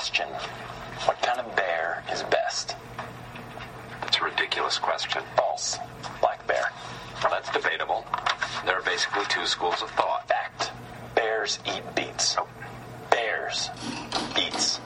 question What kind of bear is best? That's a ridiculous question. False. Black bear. Well, that's debatable. There are basically two schools of thought. Fact. Bears eat beets. Bears eats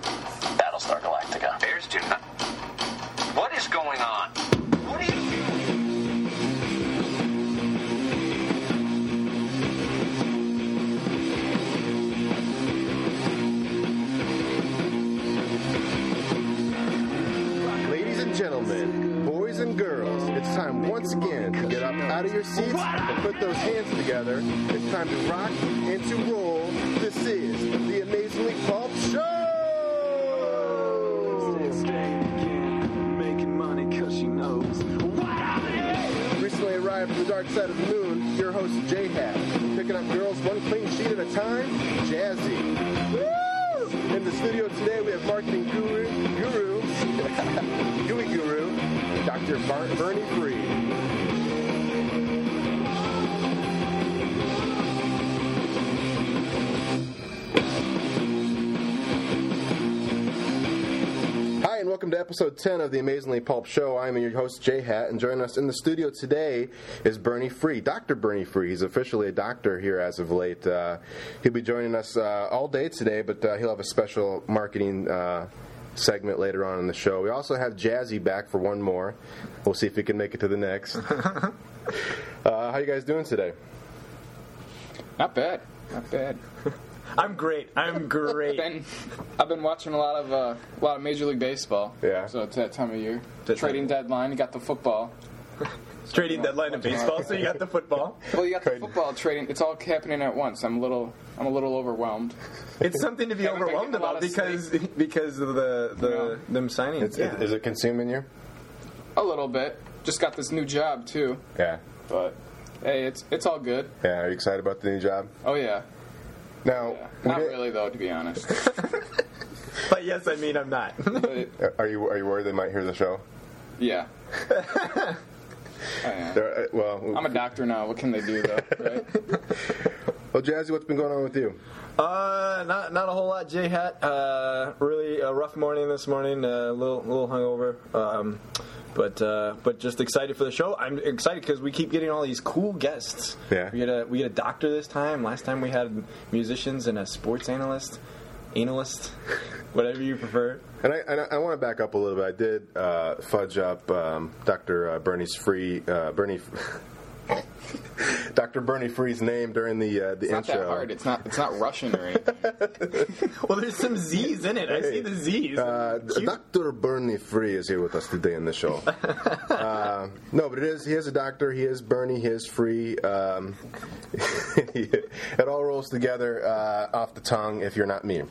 time once again get up out of your seats and put those hands together. It's time to rock and to roll. This is the Amazingly Pulp Show! Recently arrived from the dark side of the moon, your host J Hat. Picking up girls one clean sheet at a time, Jazzy. Woo! In the studio today, we have marketing guru, guru, gooey guru, Dr. Bar- Bernie episode 10 of the Amazingly Pulp Show. I'm your host, Jay Hat, and joining us in the studio today is Bernie Free, Dr. Bernie Free. He's officially a doctor here as of late. Uh, he'll be joining us uh, all day today, but uh, he'll have a special marketing uh, segment later on in the show. We also have Jazzy back for one more. We'll see if he can make it to the next. uh, how you guys doing today? Not bad. Not bad. I'm great. I'm great. Been, I've been watching a lot of uh, a lot of Major League Baseball. Yeah. So it's that time of year. That's Trading deadline. You got the football. Trading deadline of baseball, so you got the football. Well, you got the football trading. It's all happening at once. I'm a little. I'm a little overwhelmed. It's something to be overwhelmed getting a lot about of because because of the the Yeah. them signing. It's, yeah. Is it consuming you? A little bit. Just got this new job too. Yeah. But hey, it's it's all good. Yeah. Are you excited about the new job? Oh yeah. Now, yeah. Not did- really though, to be honest. but yes, I mean I'm not. Are you are you worried they might hear the show? yeah. I am. Uh, well, I'm a doctor now. What can they do though? Right? well, Jazzy, what's been going on with you? Uh, not not a whole lot. J hat. Uh, really a rough morning this morning. A little little hungover. Um, but uh, but just excited for the show. I'm excited because we keep getting all these cool guests. Yeah. We get a we get a doctor this time. Last time we had musicians and a sports analyst, analyst, whatever you prefer. And I, and I, I want to back up a little bit. I did uh, fudge up um, Dr. Uh, Bernie's free uh, Bernie. Dr. Bernie Free's name during the uh, the It's not intro. that hard. It's not. It's not Russian or anything. Well, there's some Z's in it. I see the Z's. Uh, Dr. Bernie Free is here with us today in the show. uh, no, but it is. He is a doctor. He is Bernie. He is free. Um, it all rolls together uh, off the tongue. If you're not me,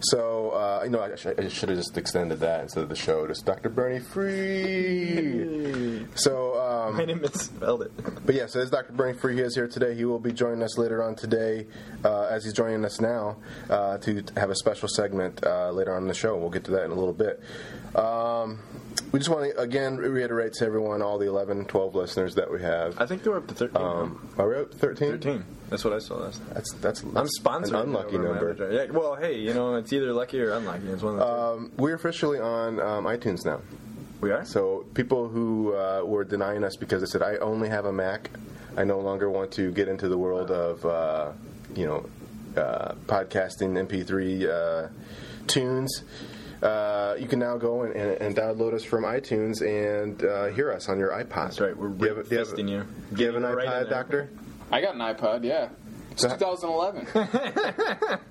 so uh, you know, I, should- I should have just extended that instead of the show. Just Dr. Bernie Free. So. Um, I didn't misspelled it. but yes, it is Dr. Bernie Free. He is here today. He will be joining us later on today, uh, as he's joining us now, uh, to have a special segment uh, later on in the show. We'll get to that in a little bit. Um, we just want to, again, reiterate to everyone, all the 11, 12 listeners that we have. I think they were up to 13. Um, are we up to 13? 13. That's what I saw last time. That's, that's, I'm that's sponsored. An unlucky number. Yeah, well, hey, you know, it's either lucky or unlucky. It's one of. Um, we're officially on um, iTunes now. we are? So people who uh, were denying us because they said I only have a Mac, I no longer want to get into the world of uh, you know uh, podcasting MP3 uh, tunes. Uh, you can now go and, and, and download us from iTunes and uh, hear us on your iPod. That's right. We're Do you have, a- you have, you. do you have an Getting right iPod. Doctor? I got an iPod. Yeah. It's 2011.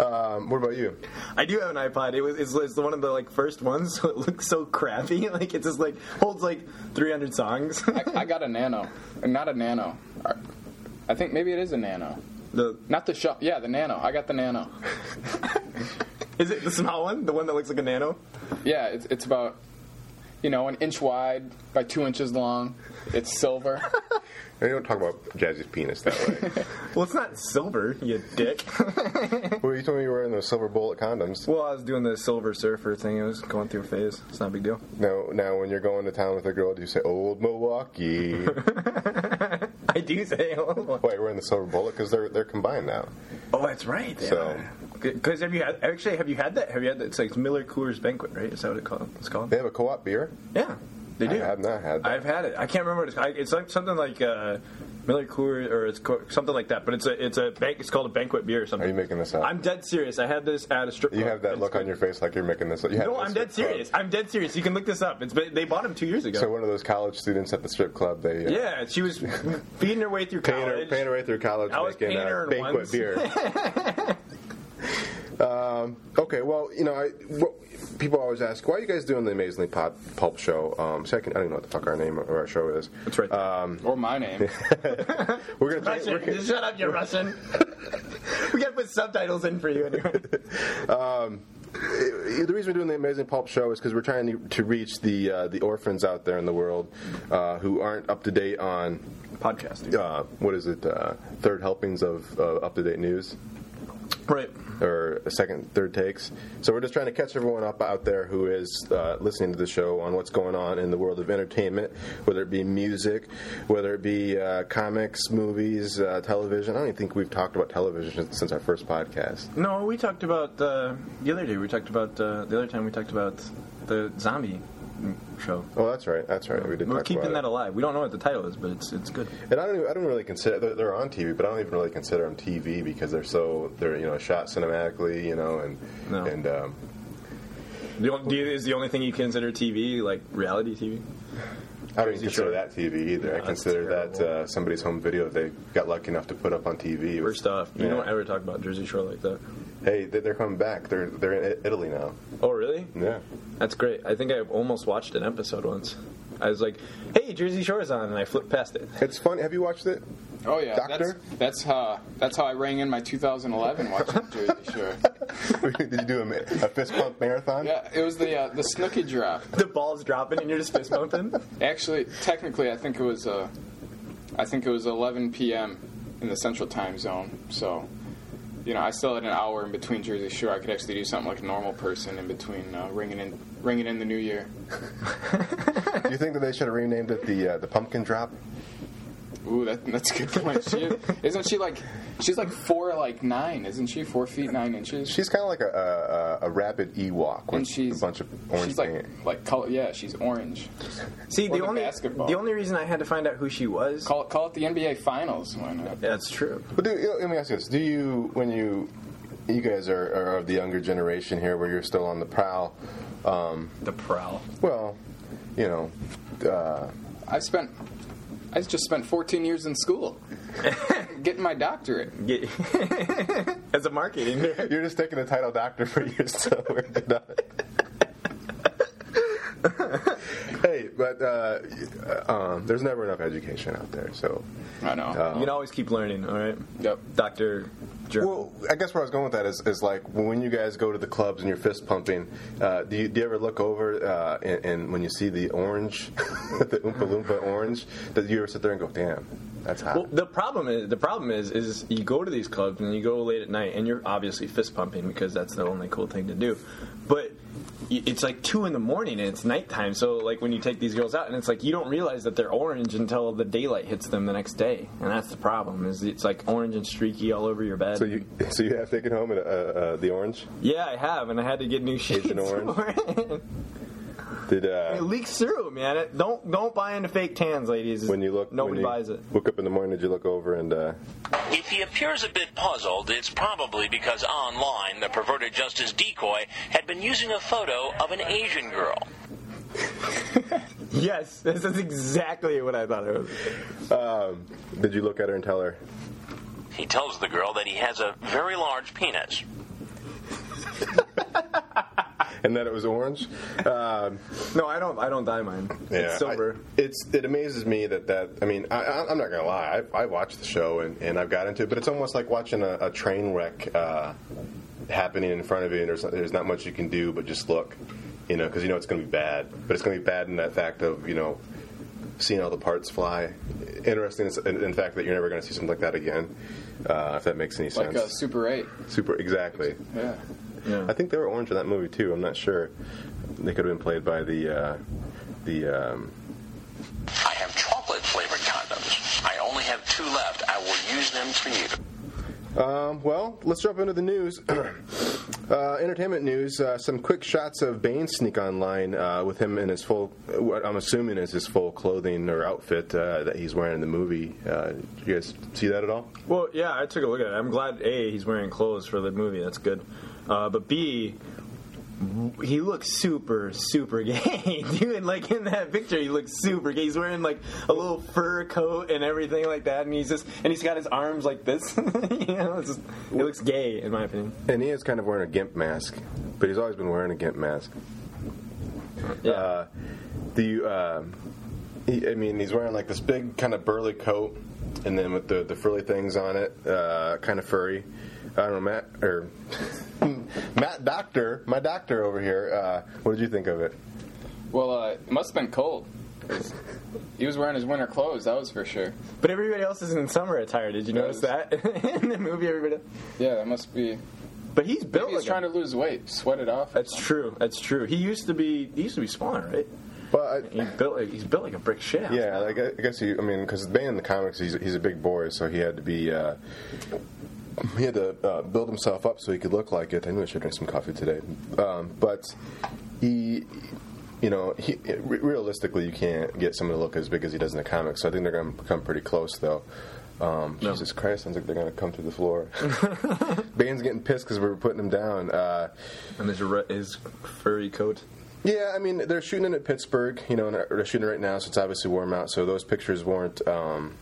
Um, what about you? I do have an iPod. It was it's, it's one of the like first ones, so it looks so crappy. Like it just like holds like 300 songs. I, I got a Nano, not a Nano. I think maybe it is a Nano. the Not the shop. Yeah, the Nano. I got the Nano. is it the small one, the one that looks like a nano? Yeah, it's it's about you know an inch wide by two inches long. It's silver. I don't talk about Jazzy's penis that way. Well, it's not silver, you dick. well, you told me you were wearing those silver bullet condoms. well, I was doing the silver surfer thing. It was going through a phase. It's not a big deal. Now, now, when you're going to town with a girl, do you say "Old Milwaukee"? I do say. Oh, Why we're in the silver bullet? Because they're they're combined now. oh that's right. So, are. Because have you had actually have you had that? Have you had that? It's like Miller Coors Banquet, right? Is that what it called? It's called. They have a co-op beer. Yeah, they do. I have not had that. I've had it. I can't remember what it's. I, it's like something like uh, Miller Coors or it's co- something like that. But it's a it's a bank. It's called a banquet beer or something. Are you making this up? I'm dead serious. I had this at a strip. Club. You have that It's look on good. your face like you're making this up. You had No, it at I'm dead strip club. serious. I'm dead serious. You can look this up. It's been, they bought them two years ago. So one of those college students at the strip club, they uh, yeah, she was feeding her way through paying her, college. paying her way through college, I was making paying uh, her in banquet ones. beer. um, okay, well, you know, I, what, people always ask, why are you guys doing the Amazingly Pop, Pulp show? Um, so I, can, I don't even know what the fuck our name or our show is. That's right. Um, Or my name. we're gonna change, Russian. we're gonna, shut up, you Russian. we gotta put subtitles in for you anyway. the reason we're doing the Amazing Pulp Show is because we're trying to, to reach the uh, the orphans out there in the world uh, who aren't up to date on podcasting. uh, what is it uh, third helpings of uh, up to date news Right. or second third takes. So we're just trying to catch everyone up out there who is uh, listening to the show on what's going on in the world of entertainment, whether it be music, whether it be uh, comics, movies, uh, television. I don't even think we've talked about television since our first podcast. No, we talked about uh, the other day. We talked about uh, the other time. We talked about the zombie show. Oh, that's right. That's right. We did. We're keeping that alive. We don't know what the title is, but it's it's good. And I don't, even, I don't really consider they're, they're on TV, but I don't even really consider them TV because they're so they're you know shot cinematically, you know, and No. and um, The only, do you, is the only thing you consider TV like reality TV? I don't even consider that TV either. I consider that uh, somebody's home video they got lucky enough to put up on TV. First off, you Yeah. don't ever talk about Jersey Shore like that. Hey, they- they're coming back. They're they're in Italy now. Oh, really? Yeah. That's great. I think I almost watched an episode once. I was like, "Hey, Jersey Shore's on," and I flipped past it. It's fun. Have you watched it? Oh yeah, Doctor? that's that's how that's how I rang in my 2011 watching Jersey Shore. Did you do a, a fist pump marathon? Yeah, it was the uh, the Snooki drop. The ball's dropping, and you're just fist bumping. Actually, technically, I think it was uh, I think it was 11 p.m. in the Central Time Zone. So, you know, I still had an hour in between Jersey Shore. I could actually do something like a normal person in between uh, ringing in ringing in the New Year. Do you think that they should have renamed it the uh, the pumpkin drop? Ooh, that, that's a good point. She, isn't she like she's like four like nine? Isn't she four feet nine inches? She's kind of like a, a, a rapid Ewok with and she's a bunch of orange she's like paint. like color. Yeah, she's orange. See, Or the the only basketball. the only reason I had to find out who she was. Call it call it the NBA Finals. Why not? That's true. But do, let me ask you this: Do you, when you, you guys are, are of the younger generation here, where you're still on the prowl? Um, The prowl. well, you know, uh, I spent I just spent 14 years in school getting my doctorate. Get, as a marketing. you're just taking the title doctor for years to work it out. but uh, um, there's never enough education out there, so. I know. Uh, You can always keep learning. All right, Yep. Doctor. Germ. Well, I guess where I was going with that is, is like when you guys go to the clubs and you're fist pumping, uh, do, you, do you ever look over uh, and, and when you see the orange, the Oompa Loompa orange, does you ever sit there and go, damn, that's hot? Well, the problem is the problem is is you go to these clubs and you go late at night and you're obviously fist pumping because that's the only cool thing to do, but it's like two in the morning and it's nighttime. So like when you take these girls out and it's like you don't realize that they're orange until the daylight hits them the next day, and that's the problem. Is it's like orange and streaky all over your bed. so you so you have taken home uh, uh, the orange? yeah, I have, and I had to get new sheets. Agent Orange? for it. Did it uh, leaks through, man. It, don't don't buy into fake tans, ladies. when you look nobody you buys it. Woke up in the morning, did you look over and uh, If he appears a bit puzzled, it's probably because online the perverted Justice Decoy had been using a photo of an Asian girl. Yes, this is exactly what I thought it was. um, did you look at her and tell her? He tells the girl that he has a very large penis. And that it was orange. Um, No, I don't. I don't dye mine. it's silver. I, it's it amazes me that that I mean I, I- I'm not gonna lie I, I watched the show and, and I've got into it but it's almost like watching a, a train wreck uh, happening in front of you and there's there's not much you can do but just look you know because you know it's gonna be bad but it's gonna be bad in that fact of you know seeing all the parts fly interesting is- in, in the fact that you're never gonna see something like that again uh, if that makes any like sense a Super 8. super exactly Yeah. yeah. I think they were orange in that movie too I'm not sure they could have been played by the uh, the um, I have chocolate flavored condoms. I only have two left. I will use them for you. Um, well, let's jump into the news. uh, entertainment news. Uh, some quick shots of Bane sneak online uh, with him in his full, what I'm assuming is his full clothing or outfit uh, that he's wearing in the movie. Uh, did you guys see that at all? Well, yeah, I took a look at it. I'm glad a he's wearing clothes for the movie. That's good. Uh, but b he looks super super gay, dude. Like in that picture, he looks super gay. He's wearing like a little fur coat and everything like that, and he's just and he's got his arms like this. you know, it's just, it looks gay in my opinion. And he is kind of wearing a gimp mask, but he's always been wearing a gimp mask. Yeah. Uh, the um he, I mean, he's wearing like this big kind of burly coat, and then with the the frilly things on it, uh, kind of furry. I don't know, Matt or Matt Doctor, my doctor over here. Uh, what did you think of it? Well, uh, it must have been cold. 'cause He was wearing his winter clothes, that was for sure. But everybody else is in summer attire. Did you notice that in the movie? Everybody, Yeah, that must be. but he's built. Maybe he's like trying a, to lose weight, sweat it off. That's true. That's true. He used to be. He used to be smaller, right? But He built. Like, he's built like a brick shit. house yeah, like, I guess he. I mean, because Bane in the comics, he's he's a big boy, so he had to be. Uh, he had to uh, build himself up so he could look like it. I knew I should drink some coffee today, um, but he. You know, he, re- realistically, you can't get someone to look as big as he does in the comics. So I think they're going to become pretty close, though. Um, No. Jesus Christ, sounds like they're going to come through the floor. Bane's getting pissed because we were putting him down. Uh, and there's re- his furry coat. yeah, I mean they're shooting it at Pittsburgh, you know, and they're shooting it right now, so it's obviously warm out. So those pictures weren't, um,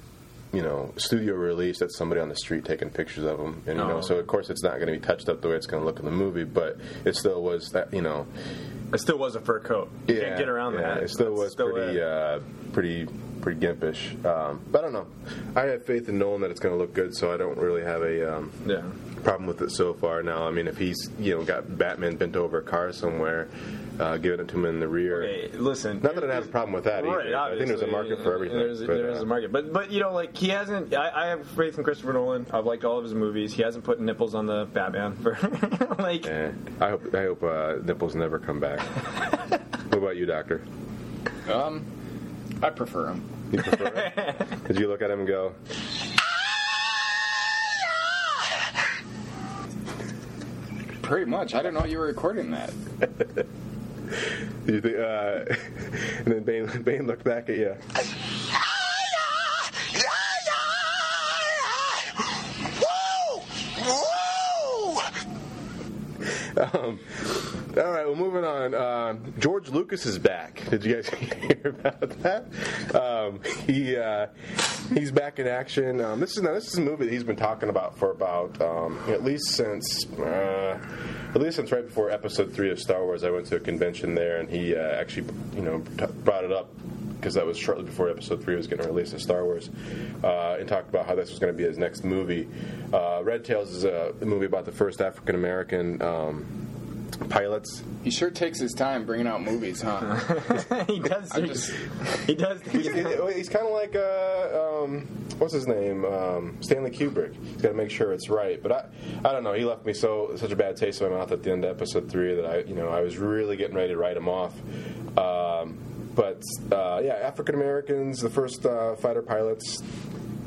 you know, studio release That's somebody on the street taking pictures of them, and you know, Oh. so of course it's not going to be touched up the way it's going to look in the movie, but it still was that, you know, It still was a fur coat. You can't get around yeah, that. It still That's was still pretty, it. uh, pretty, pretty gimpish. Um, but I don't know. I have faith in Nolan that it's going to look good, so I don't really have a. Um, yeah. problem with it so far. Now, I mean, if he's you know got Batman bent over a car somewhere, uh, giving it to him in the rear. Hey, listen. Not that I have a problem with that Right, either. I think there's a market for everything. There's, but, there's uh, a market, but but you know, like he hasn't. I, I have faith in Christopher Nolan. I've liked all of his movies. He hasn't put nipples on the Batman for like. eh, I hope I hope uh, nipples never come back. what about you, Doctor? Um, I prefer him. You prefer it? Did you look at him and go? Pretty much. I didn't know you were recording that. You think? Uh, and then Bane, Bane looked back at you. Um, all right, well, moving on. Uh, George Lucas is back. Did you guys hear about that? Um, he uh, he's back in action. Um, this is now this is a movie that he's been talking about for about um, at least since uh, at least since right before Episode Three of Star Wars. I went to a convention there, and he uh, actually you know t- brought it up because that was shortly before Episode Three was getting released of Star Wars, uh, and talked about how this was going to be his next movie. Uh, Red Tails is a, a movie about the first African American um, pilots. He sure takes his time bringing out movies, huh? he does. I'm just- he does. He's, he's kind of like uh, um, what's his name, um, Stanley Kubrick. He's got to make sure it's right. But I, I don't know. He left me so such a bad taste in my mouth at the end of Episode Three that I, you know, I was really getting ready to write him off. Um, but uh, yeah, African Americans, the first uh, fighter pilots.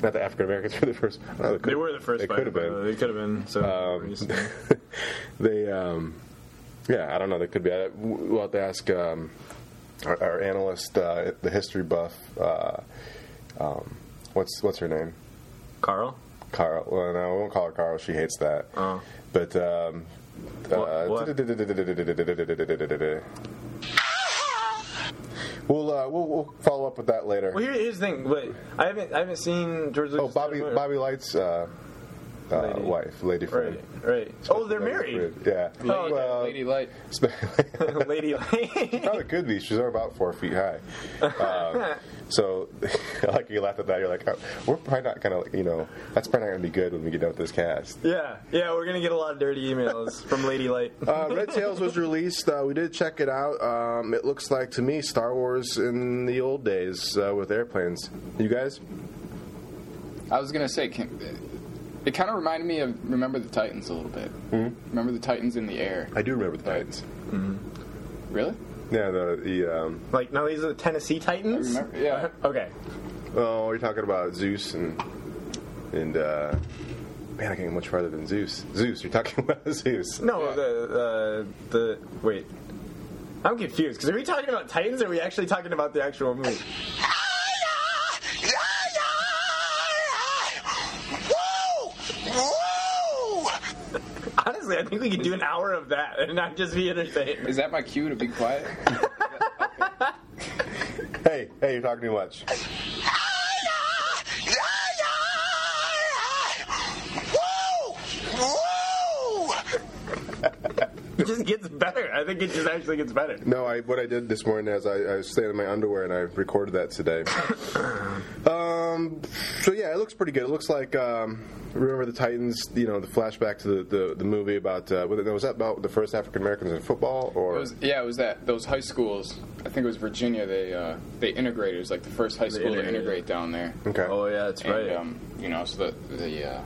Not the African Americans were the first. I don't know, They were the first. They could have been. They could have been. So Um, they, um, yeah, I don't know. They could be. We'll have to ask um, our, our analyst, uh, the history buff. Uh, um, what's what's her name? Carl. Carl. Well, no, we won't call her Carl. She hates that. Oh. But um, uh, What- we'll, uh, we'll we'll follow up with that later. Well, here's the thing. But I haven't. I haven't seen George oh, Bobby Bobby Light's uh, uh, Lady. wife, Lady Fred. Right. Right. Oh, they're Lady married. Fred. Yeah. Oh, well, Lady Light. Lady. Light. probably could be. She's about four feet high. Um, so, I like you laughed at that. You're like, oh, we're probably not gonna, you know, that's probably not gonna be good when we get done with this cast. yeah. Yeah. We're gonna get a lot of dirty emails from Lady Light. Uh, Red Tails was released. Uh, we did check it out. Um, it looks like to me Star Wars in the old days uh, with airplanes. You guys? I was gonna say, can, it kind of reminded me of Remember the Titans a little bit. Remember the Titans in the air. I do remember the Titans. Really? Yeah, the the. Um, Like, no, these are the Tennessee Titans. I remember- yeah. Okay. oh, you're talking about Zeus and and uh, Man, I can't get much farther than Zeus. Zeus, you're talking about Zeus. No, the uh, the wait. I'm confused because are we talking about Titans or are we actually talking about the actual movie? Honestly, I think we could do an hour of that and not just be entertained. Is that my cue to be quiet? Hey, hey, you're talking too much. It just gets better. I think it just actually gets better. No, I what I did this morning is I, I was staying in my underwear and I recorded that today. um, so yeah, it looks pretty good. It looks like um, remember the Titans? You know, the flashback to the, the, the movie about uh, was that about the first African Americans in football or It was, yeah, it was that those high schools. I think it was Virginia. They uh, they integrated. It was like the first high school to integrate down there. okay? Oh yeah, that's And, right. um, you know, so the the uh,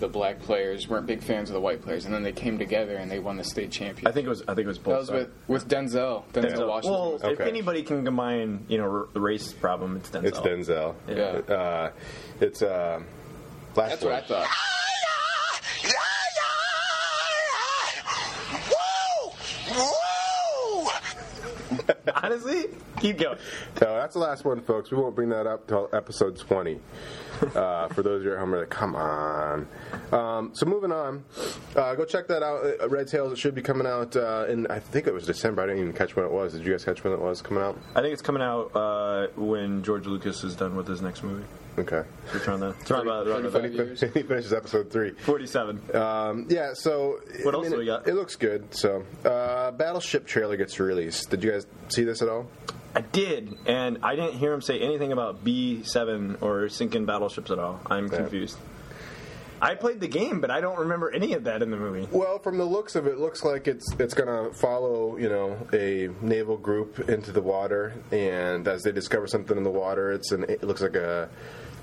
the black players weren't big fans of the white players, and then they came together and they won the state championship. I think it was. I think it was both. that both. was with with Denzel. Denzel, Washington. Well, was- if anybody can combine, you know, r- the race problem, it's Denzel. It's Denzel. Yeah. Uh, it's uh, last That's what I one. thought. Honestly, keep going. So that's the last one, folks. We won't bring that up till episode 20. Uh, for those of you at home, are like, come on. Um, so moving on, uh, go check that out. Uh, Red Tails. It should be coming out uh, in. I think it was December. I didn't even catch when it was. Did you guys catch when it was coming out? I think it's coming out uh, when George Lucas is done with his next movie. Okay. So it's around the, it's around about, around about thirty- When he, he finishes episode three. 47. Um, yeah. So What I else mean, do we it- got? It looks good. So uh, Battleship trailer gets released. Did you guys see this at all? I did, and I didn't hear him say anything about B7 or sinking battleships at all. I'm Yeah. confused. I played the game, but I don't remember any of that in the movie. Well, from the looks of it, it looks like it's it's going to follow, you know, a naval group into the water, and as they discover something in the water, it's an it looks like a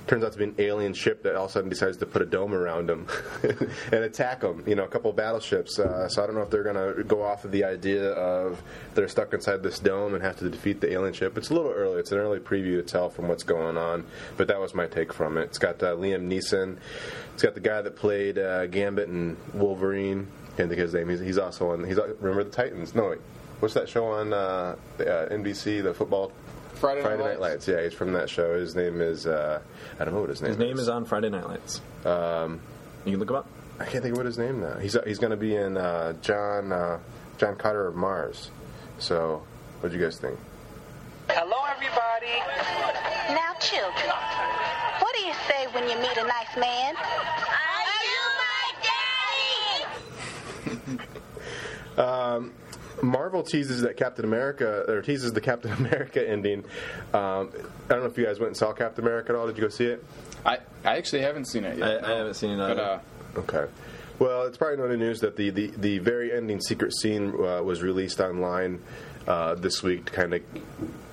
turns out to be an alien ship that all of a sudden decides to put a dome around them and attack them. You know, a couple battleships. Uh, so I don't know if they're going to go off of the idea of they're stuck inside this dome and have to defeat the alien ship. It's a little early. It's an early preview to tell from what's going on, but that was my take from it. It's got uh, Liam Neeson. It's got the guy that played uh, Gambit and Wolverine. Can't think of his name. He's, he's also on. He's remember the Titans. No, wait. What's that show on uh, uh, NBC? The football Friday, Friday Night Lights. Yeah, he's from that show. His name is uh, I don't know what his name. Is. His name is on Friday Night Lights. Um, You can look him up. I can't think of what his name now. He's he's going to be in uh, John uh, John Carter of Mars. So, what do you guys think? Hello, everybody. Now, children, what do you say when you meet a nice man? Are you my daddy? Marvel teases that Captain America or teases the Captain America ending. Um, I don't know if you guys went and saw Captain America at all. Did you go see it? I, I actually haven't seen it I, yet. I haven't seen it But either. uh, Okay. Well, it's probably not no news that the, the, the very ending secret scene uh, was released online uh, this week. To kind of,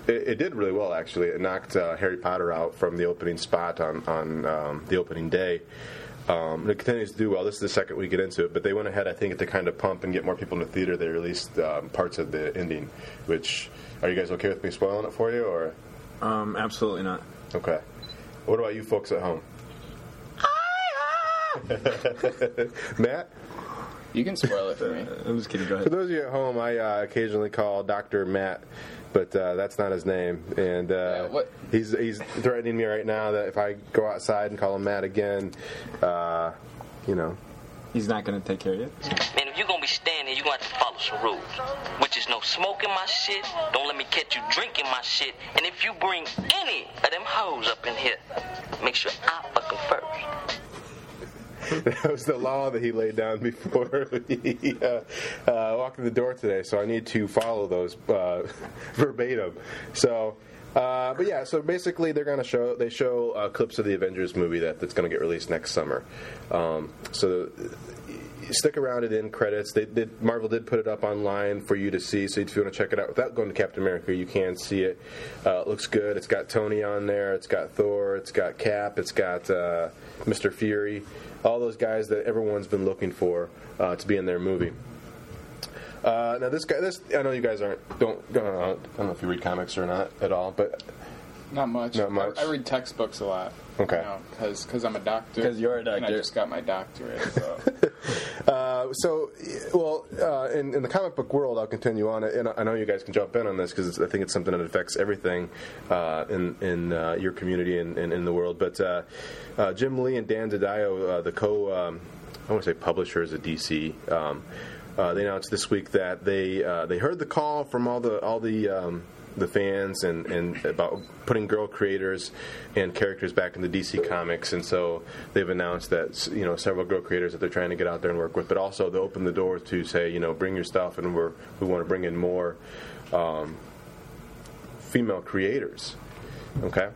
it, it did really well actually. It knocked uh, Harry Potter out from the opening spot on on um, the opening day. Um, and it continues to do well. This is the second we get into it, but they went ahead, I think, to kind of pump and get more people in the theater. They released um, parts of the ending. Which are you guys okay with me spoiling it for you, or um, absolutely not. okay? What about you folks at home? Hi Matt. you can spoil it for me. I'm just kidding. Go For those of you at home, I uh, occasionally call Doctor Matt, but uh, that's not his name, and uh, Yeah, what- he's he's threatening me right now that if I go outside and call him Matt again, uh, you know, He's not going to take care of you. Man, if you're gonna be standing, you're gonna have to follow some rules. Which is no smoking my shit, don't let me catch you drinking my shit, and if you bring any of them hoes up in here, make sure I fucking first. that was the law that he laid down before he uh, uh, walked in the door today. So I need to follow those uh, verbatim. So. Uh, but yeah, so basically they're to show they show uh, clips of the Avengers movie that, that's to get released next summer. Um, so stick around it in credits. They Marvel did put it up online for you to see. So if you want to check it out without going to Captain America, you can see it. Uh, it looks good. It's got Tony on there. It's got Thor. It's got Cap. It's got uh, Mister Fury. All those guys that everyone's been looking for uh, to be in their movie. Uh, now this guy, this I know you guys aren't don't uh, I don't know if you read comics or not at all, but Not much. Not much? I, I read textbooks a lot. Okay. Because I'm a doctor. Because you're a And I just got my doctorate. So. Uh, so, well, uh, in, in the comic book world, I'll continue on, and I know you guys can jump in on this because I think it's something that affects everything uh, in in uh, your community and, and in the world. But uh, uh, Jim Lee and Dan Didio, uh, the co, um, I want to say publishers at DC, um, uh, they announced this week that they uh, they heard the call from all the all the um, the fans and, and about putting girl creators and characters back in the DC Comics, and so they've announced that you know several girl creators that they're trying to get out there and work with, but also they open the door to say you know bring your stuff, and we're we want to bring in more um, female creators. Okay.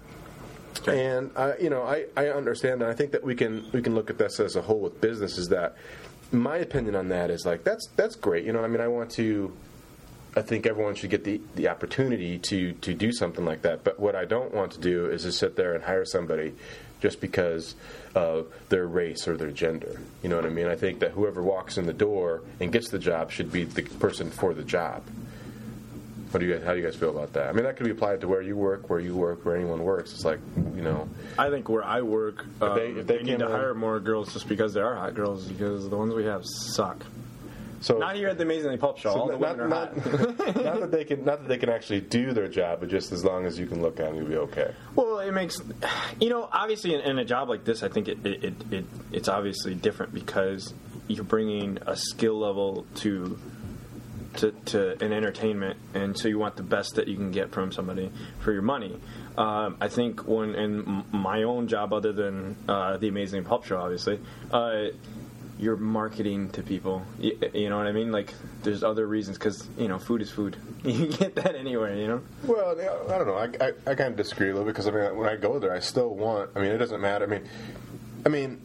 And I, you know, I, I understand, and I think that we can we can look at this as a whole with business. Is that my opinion on that is like that's that's great. You know, I mean, I want to I think everyone should get the, the opportunity to, to do something like that. But what I don't want to do is to sit there and hire somebody just because of their race or their gender. You know what I mean? I think that whoever walks in the door and gets the job should be the person for the job. What do you guys, how do you guys feel about that? I mean, that could be applied to where you work, where you work, where anyone works. It's like, you know, I think where I work, um, they- they, if they need to hire more girls just because there are hot girls. Because the ones we have suck. So Not here at the Amazingly Pulp Show. So All the not, women are not, hot. not that they can not that they can actually do their job, but just as long as you can look at them, you'll be okay. Well, it makes you know obviously in, in a job like this, I think it, it, it, it it's obviously different because you're bringing a skill level to to, to an entertainment, and so you want the best that you can get from somebody for your money. Um, I think when in my own job, other than uh, the Amazing Pulp Show, obviously. Uh, you're marketing to people, you, you know what I mean? Like, there's other reasons because you know, food is food. You get that anywhere, you know. Well, I don't know. I, I, I kind of disagree a little bit because I mean, when I go there, I still want. I mean, it doesn't matter. I mean, I mean,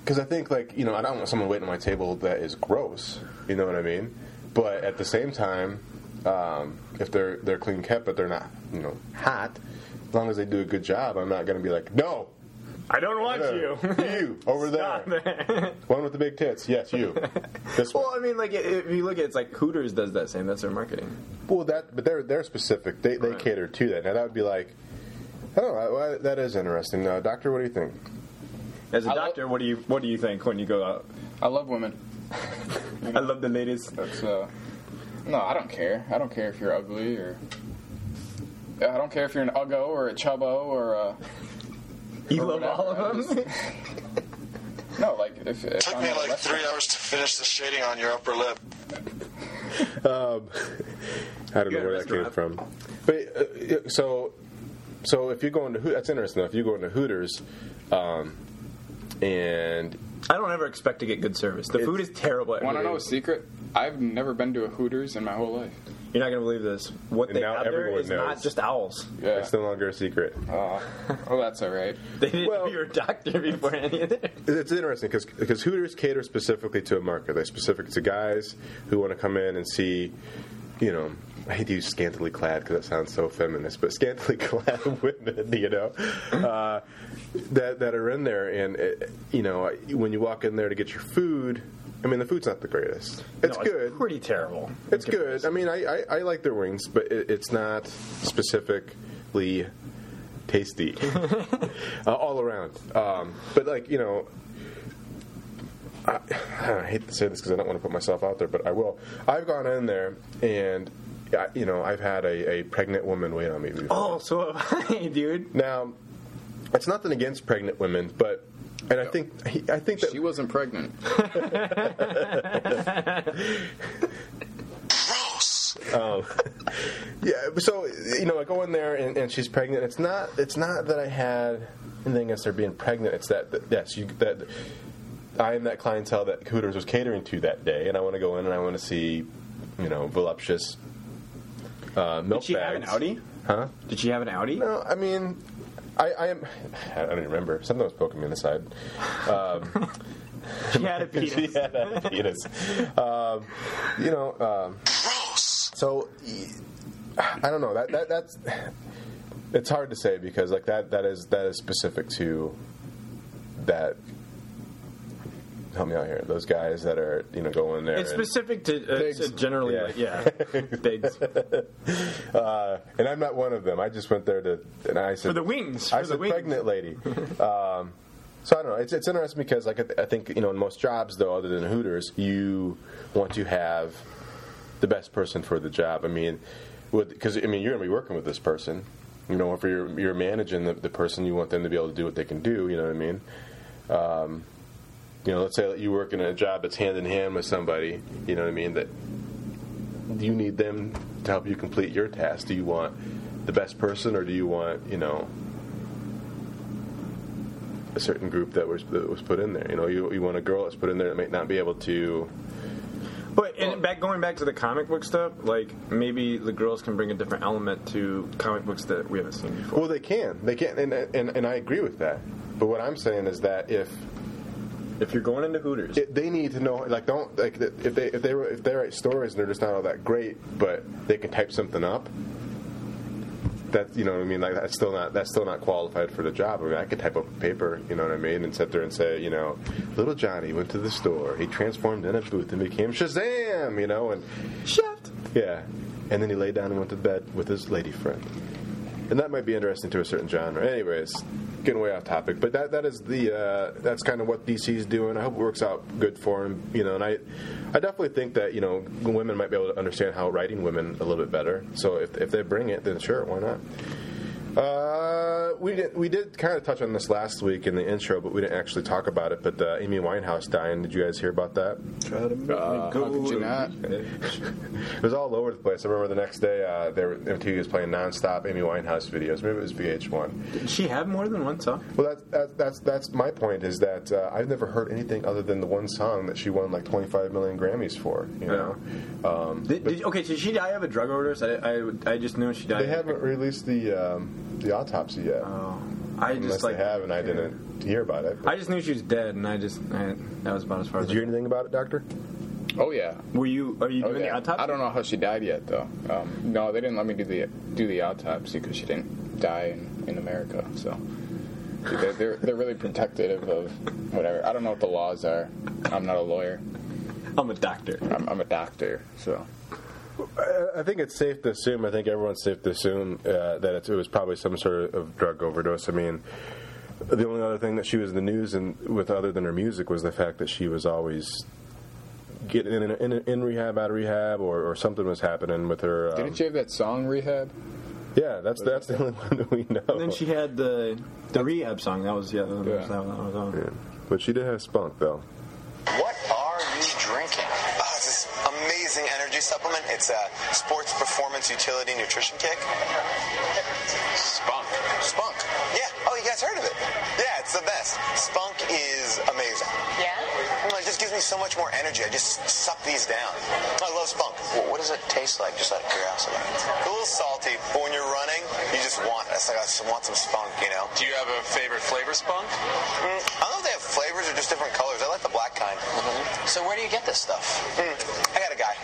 because I think like you know, I don't want someone waiting on my table that is gross. You know what I mean? But at the same time, um, if they're they're clean kept, but they're not, you know, hot. As long as they do a good job, I'm not going to be like, no, I don't want you. you over there, Stop. one with the big tits. Yes, you. This one. Well, I mean, like if you look at it, it's like Hooters does that same. That's their marketing. Well, that but they're they're specific. They they Right. cater to that. Now that would be like, I don't know. I- I- That is interesting. Uh, doctor, what do you think? As a I lo- doctor, what do you what do you think when you go out? I love women. I love the ladies. That's uh, no, I don't care. I don't care if you're ugly or. I don't care if you're an uggo or a chubbo or a. You or love all of them. No, like if, if Took me like restaurant- three hours to finish the shading on your upper lip. Um, I don't know where that came restaurant. from. But uh, so so if you go into Hoo- that's interesting. Though. If you go into Hooters, um, and I don't ever expect to get good service. The food is terrible. At Want to know a secret? I've never been to a Hooters in my whole life. You're not gonna believe this. What And they now have there everyone is knows. not just owls. Yeah. it's no longer a secret. Uh, oh, that's all right. They didn't Well- know you were a doctor before any of that. It's interesting because because Hooters cater specifically to a market. They're specific to guys who want to come in and see, you know. I hate to use scantily clad because that sounds so feminist, but scantily clad women, you know, uh, that that are in there, and it, you know, when you walk in there to get your food, I mean, the food's not the greatest. It's No, good. pretty terrible. It's good. I mean, I, I, I like their wings, but it, it's not specifically tasty uh, all around. Um, but like you know, I, I hate to say this because I don't want to put myself out there, but I will. I've gone in there and I- you know I've had a, a pregnant woman wait on me before. Oh, so have I, dude. Now, it's nothing against pregnant women, but and I think I think that She wasn't pregnant. Gross. Um, yeah, so you know, I go in there and, and she's pregnant. It's not. It's not that I had anything against her being pregnant. It's that, that yes, you that I am that clientele that Hooters was catering to that day, and I want to go in and I want to see, you know, voluptuous uh, milk Did she have an. Audi? Huh? Did she have an Audi? No, I mean, I, I am. I don't even remember. Something was poking me in the side. Um, She had a penis. she had a penis. Um, you know. Um, Gross. so I don't know. That that that's it's hard to say because like that that is that is specific to that help me out here. Those guys that are you know going there. It's and- specific to uh, Pigs. it's generally, Yeah. like, yeah, pigs. uh, and I'm not one of them. I just went there to, and I said For the wings, I for the said wings. pregnant lady. um, so I don't know. It's, it's interesting because like I, I think you know in most jobs though, other than Hooters, you want to have the best person for the job. I mean, because I mean you're going to be working with this person. You know, if you're you're managing the, the person, you want them to be able to do what they can do. You know what I mean? Um, you know, let's say that you work in a job that's hand in hand with somebody. You know what I mean? That you need them to help you complete your task. Do you want the best person, or do you want you know a certain group that was that was put in there? You know, you you want a girl that's put in there that might not be able to. But and back going back to the comic book stuff, like maybe the girls can bring a different element to comic books that we haven't seen before. Well, they can, they can, and and, and I agree with that. But what I'm saying is that if if you're going into Hooters, it, they need to know, like, don't like if they if they if they write stories and they're just not all that great, but they can type something up. That you know what I mean? Like that's still not that's still not qualified for the job. I mean, I could type up a paper, you know what I mean, and sit there and say, you know, little Johnny went to the store, he transformed in a booth and became Shazam, you know, and Shaft. yeah, and then he laid down and went to bed with his lady friend, and that might be interesting to a certain genre. Anyways, getting way off topic, but that that is the uh, that's kind of what DC's doing. I hope it works out good for him, you know. And I I definitely think that you know women might be able to understand how writing women a little bit better. So if if they bring it, then sure, why not? Uh, we did we did kind of touch on this last week in the intro, but we didn't actually talk about it. But uh, Amy Winehouse dying. Did you guys hear about that? Uh, how could you not? It was all over the place. I remember the next day, uh, they were, MTV was playing nonstop Amy Winehouse videos. Maybe it was VH1. Did she have more than one song? Well, that's that's that's, that's my point. Is that uh, I've never heard anything other than the one song that she won like 25 million Grammys for. You know, um, Did, did, okay, did she die of a drug overdose? I, I, I just knew she died. they haven't released the um, the autopsy yet. Oh, I Unless just like they have, and I didn't hear about it. I just knew she was dead, and I just I, that was about as far Did as. you I hear anything about it, Doctor? Oh yeah. Were you? Are you Oh, doing yeah. the autopsy? I don't know how she died yet, though. Um, no, they didn't let me do the do the autopsy because she didn't die in, in America. So they're, they're they're really protective of whatever. I don't know what the laws are. I'm not a lawyer. I'm a doctor. I'm, I'm a doctor. So I- I think it's safe to assume. I think everyone's safe to assume uh, that it, it was probably some sort of drug overdose. I mean, the only other thing that she was in the news and with other than her music was the fact that she was always getting in, in, in rehab, out of rehab, or, or something was happening with her. Um, didn't you have that song Rehab? yeah, that's that's the only one that we know. And then she had the the rehab song. That was yeah. That was, Yeah. that was on. Yeah. But she did have spunk though. What are you drinking? It's amazing energy supplement. It's a sports performance utility nutrition kick. Spunk. Spunk. Yeah. Oh, you guys heard of it? Yeah, it's the best. Spunk is amazing. Yeah? It just gives me so much more energy. I just suck these down. I love spunk. what does it taste like, just out of curiosity? A little salty, but when you're running, you just want it. It's like I just want some spunk, you know? Do you have a favorite flavor spunk? Mm, I don't know if they have flavors or just different colors. I like the black kind. So where do you get this stuff? Mm, I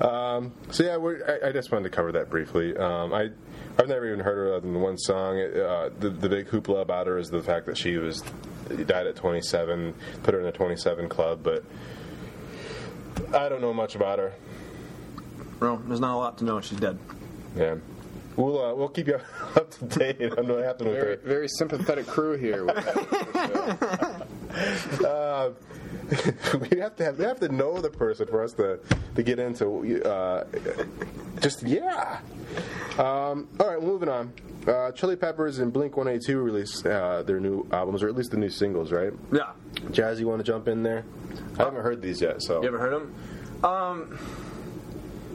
guy. Um, so yeah, we're, I, I just wanted to cover that briefly. Um, I I've never even heard her other than one song. Uh, the the big hoopla about her is the fact that she was died at 27, put her in a 27 club, but I don't know much about her. Well, there's not a lot to know. She's dead. Yeah, we'll uh, we'll keep you up to date on what happened with Very, her. very sympathetic crew here. With Uh, we have to have we have to know the person for us to to get into uh, just yeah. Um, all right, moving on. Uh, Chili Peppers and Blink 182 released uh, their new albums, or at least the new singles, right? Yeah. Jazz, you want to jump in there? I haven't heard these yet, so You ever heard them? Um,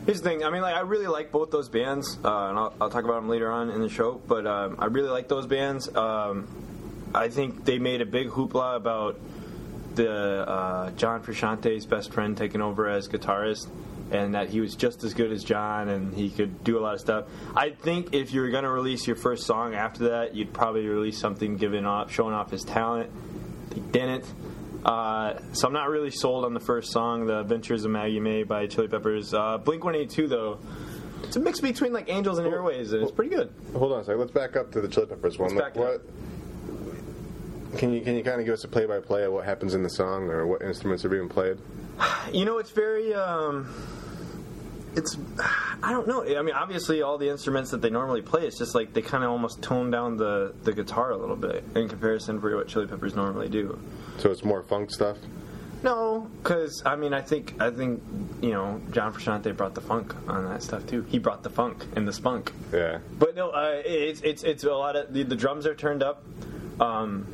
here's the thing. I mean, like, I really like both those bands, uh, and I'll, I'll talk about them later on in the show. But um, I really like those bands. Um, I think they made a big hoopla about the uh, John Frusciante's best friend taking over as guitarist, and that he was just as good as John, and he could do a lot of stuff. I think if you were going to release your first song after that, you'd probably release something giving off, showing off his talent. They didn't. Uh, so I'm not really sold on the first song, "The Adventures of Maggie May" by Chili Peppers. Uh, Blink 182 though, it's a mix between like Angels and Airwaves, and it's pretty good. hold on a second. Let's back up to the Chili Peppers one. Let's back what? Can you can you kind of give us a play by play of what happens in the song or what instruments are being played? You know, it's very. Um, it's. I don't know. I mean, obviously, all the instruments that they normally play, it's just like they kind of almost tone down the, the guitar a little bit in comparison for what Chili Peppers normally do. So it's more funk stuff. No, because I mean, I think I think you know John Frusciante brought the funk on that stuff too. He brought the funk and the spunk. Yeah. But no, uh, it's it's it's a lot of the, the drums are turned up, um,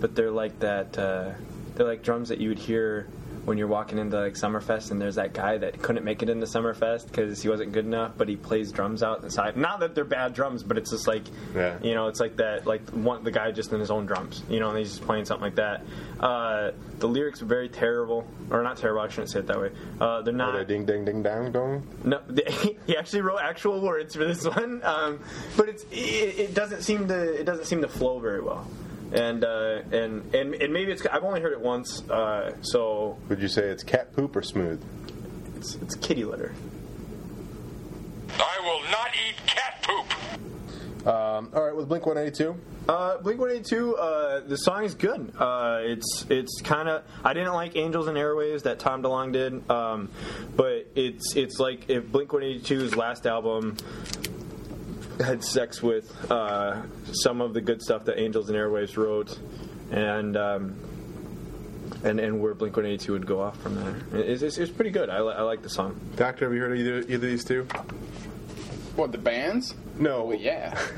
but they're like that. Uh, they're like drums that you would hear when you're walking into like Summerfest, and there's that guy that couldn't make it into Summerfest because he wasn't good enough, but he plays drums out the side. Not that they're bad drums, but it's just like Yeah. you know, it's like that, like one the guy just in his own drums, you know, and he's just playing something like that. Uh, the lyrics are very terrible, or not terrible. I shouldn't say it that way. Uh, they're not. Are they ding ding ding dong dong? No, he actually wrote actual words for this one, um, but it's it, it doesn't seem to it doesn't seem to flow very well, and uh, and and and maybe it's I've only heard it once, uh, so Would you say it's cat poop or smooth? it's it's kitty litter. I will not eat cat poop. Um, all right, with Blink 182. Uh, Blink One Eighty Two. Uh, the song is good. Uh, it's it's kind of. I didn't like Angels and Airwaves that Tom DeLonge did, um, but it's it's like if Blink One Eighty Two's last album had sex with uh, some of the good stuff that Angels and Airwaves wrote, and. Um, and, and where Blink 182 would go off from there. It's, it's, it's pretty good. I, li- I like the song. Doctor, have you heard of either, either of these two? What the bands? No. Well, yeah.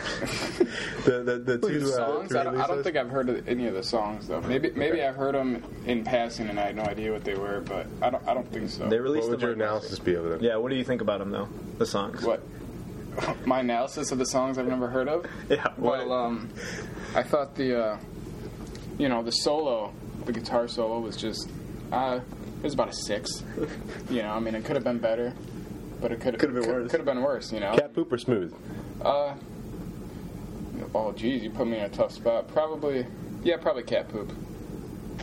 The the, the two the uh, songs. two I, don't, I don't think I've heard of any of the songs though. Maybe maybe Okay. I've heard them in passing and I had no idea what they were, but I don't I don't think so. They released What would them your analysis be of them? Yeah, what do you think about them, though? The songs? What? My analysis of the songs I've never heard of. Yeah, what- Well, um, I thought the, uh, you know, the solo, the guitar solo was just, uh, it was about a six. you know, I mean, it could have been better, but it could Could've been worse. Could have been worse. You know. Cat poop or smooth? Uh, oh, geez, you put me in a tough spot. Probably, yeah, probably cat poop.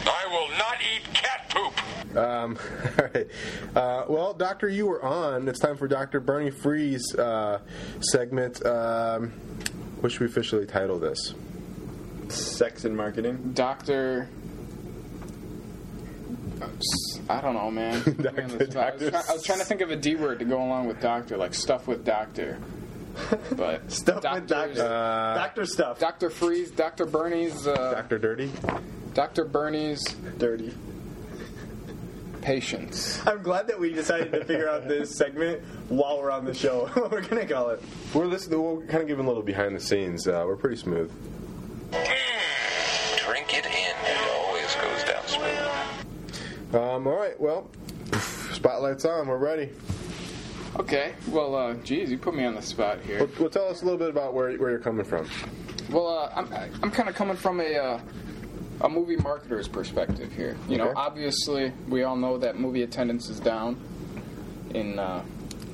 I will not eat cat poop. Um, all right. Uh, well, Doctor, you were on. It's time for Doctor Burney Free's uh, segment. Um, what should we officially title this? Sex and marketing. Doctor. I don't know, man. Put me on the spot. I, was try- I was trying to think of a D word to go along with doctor, like stuff with doctor. But Stuff with doctor. Uh, doctor stuff. Doctor Freeze, Doctor Burney's, uh, Doctor Dirty. Doctor Burney's Dirty. patience. I'm glad that we decided to figure out this segment while we're on the show. what we're gonna call it. We're listening. We're kind of giving a little behind the scenes. Uh, we're pretty smooth. Drink it in. It always goes down smooth. Um, all right. Well, spotlight's on. We're ready. Okay, well, uh, geez, you put me on the spot here. Well, well, tell us a little bit about where, where you're coming from. Well, uh, I'm, I'm kind of coming from a uh, a movie marketer's perspective here. You know, Okay. obviously, we all know that movie attendance is down in uh,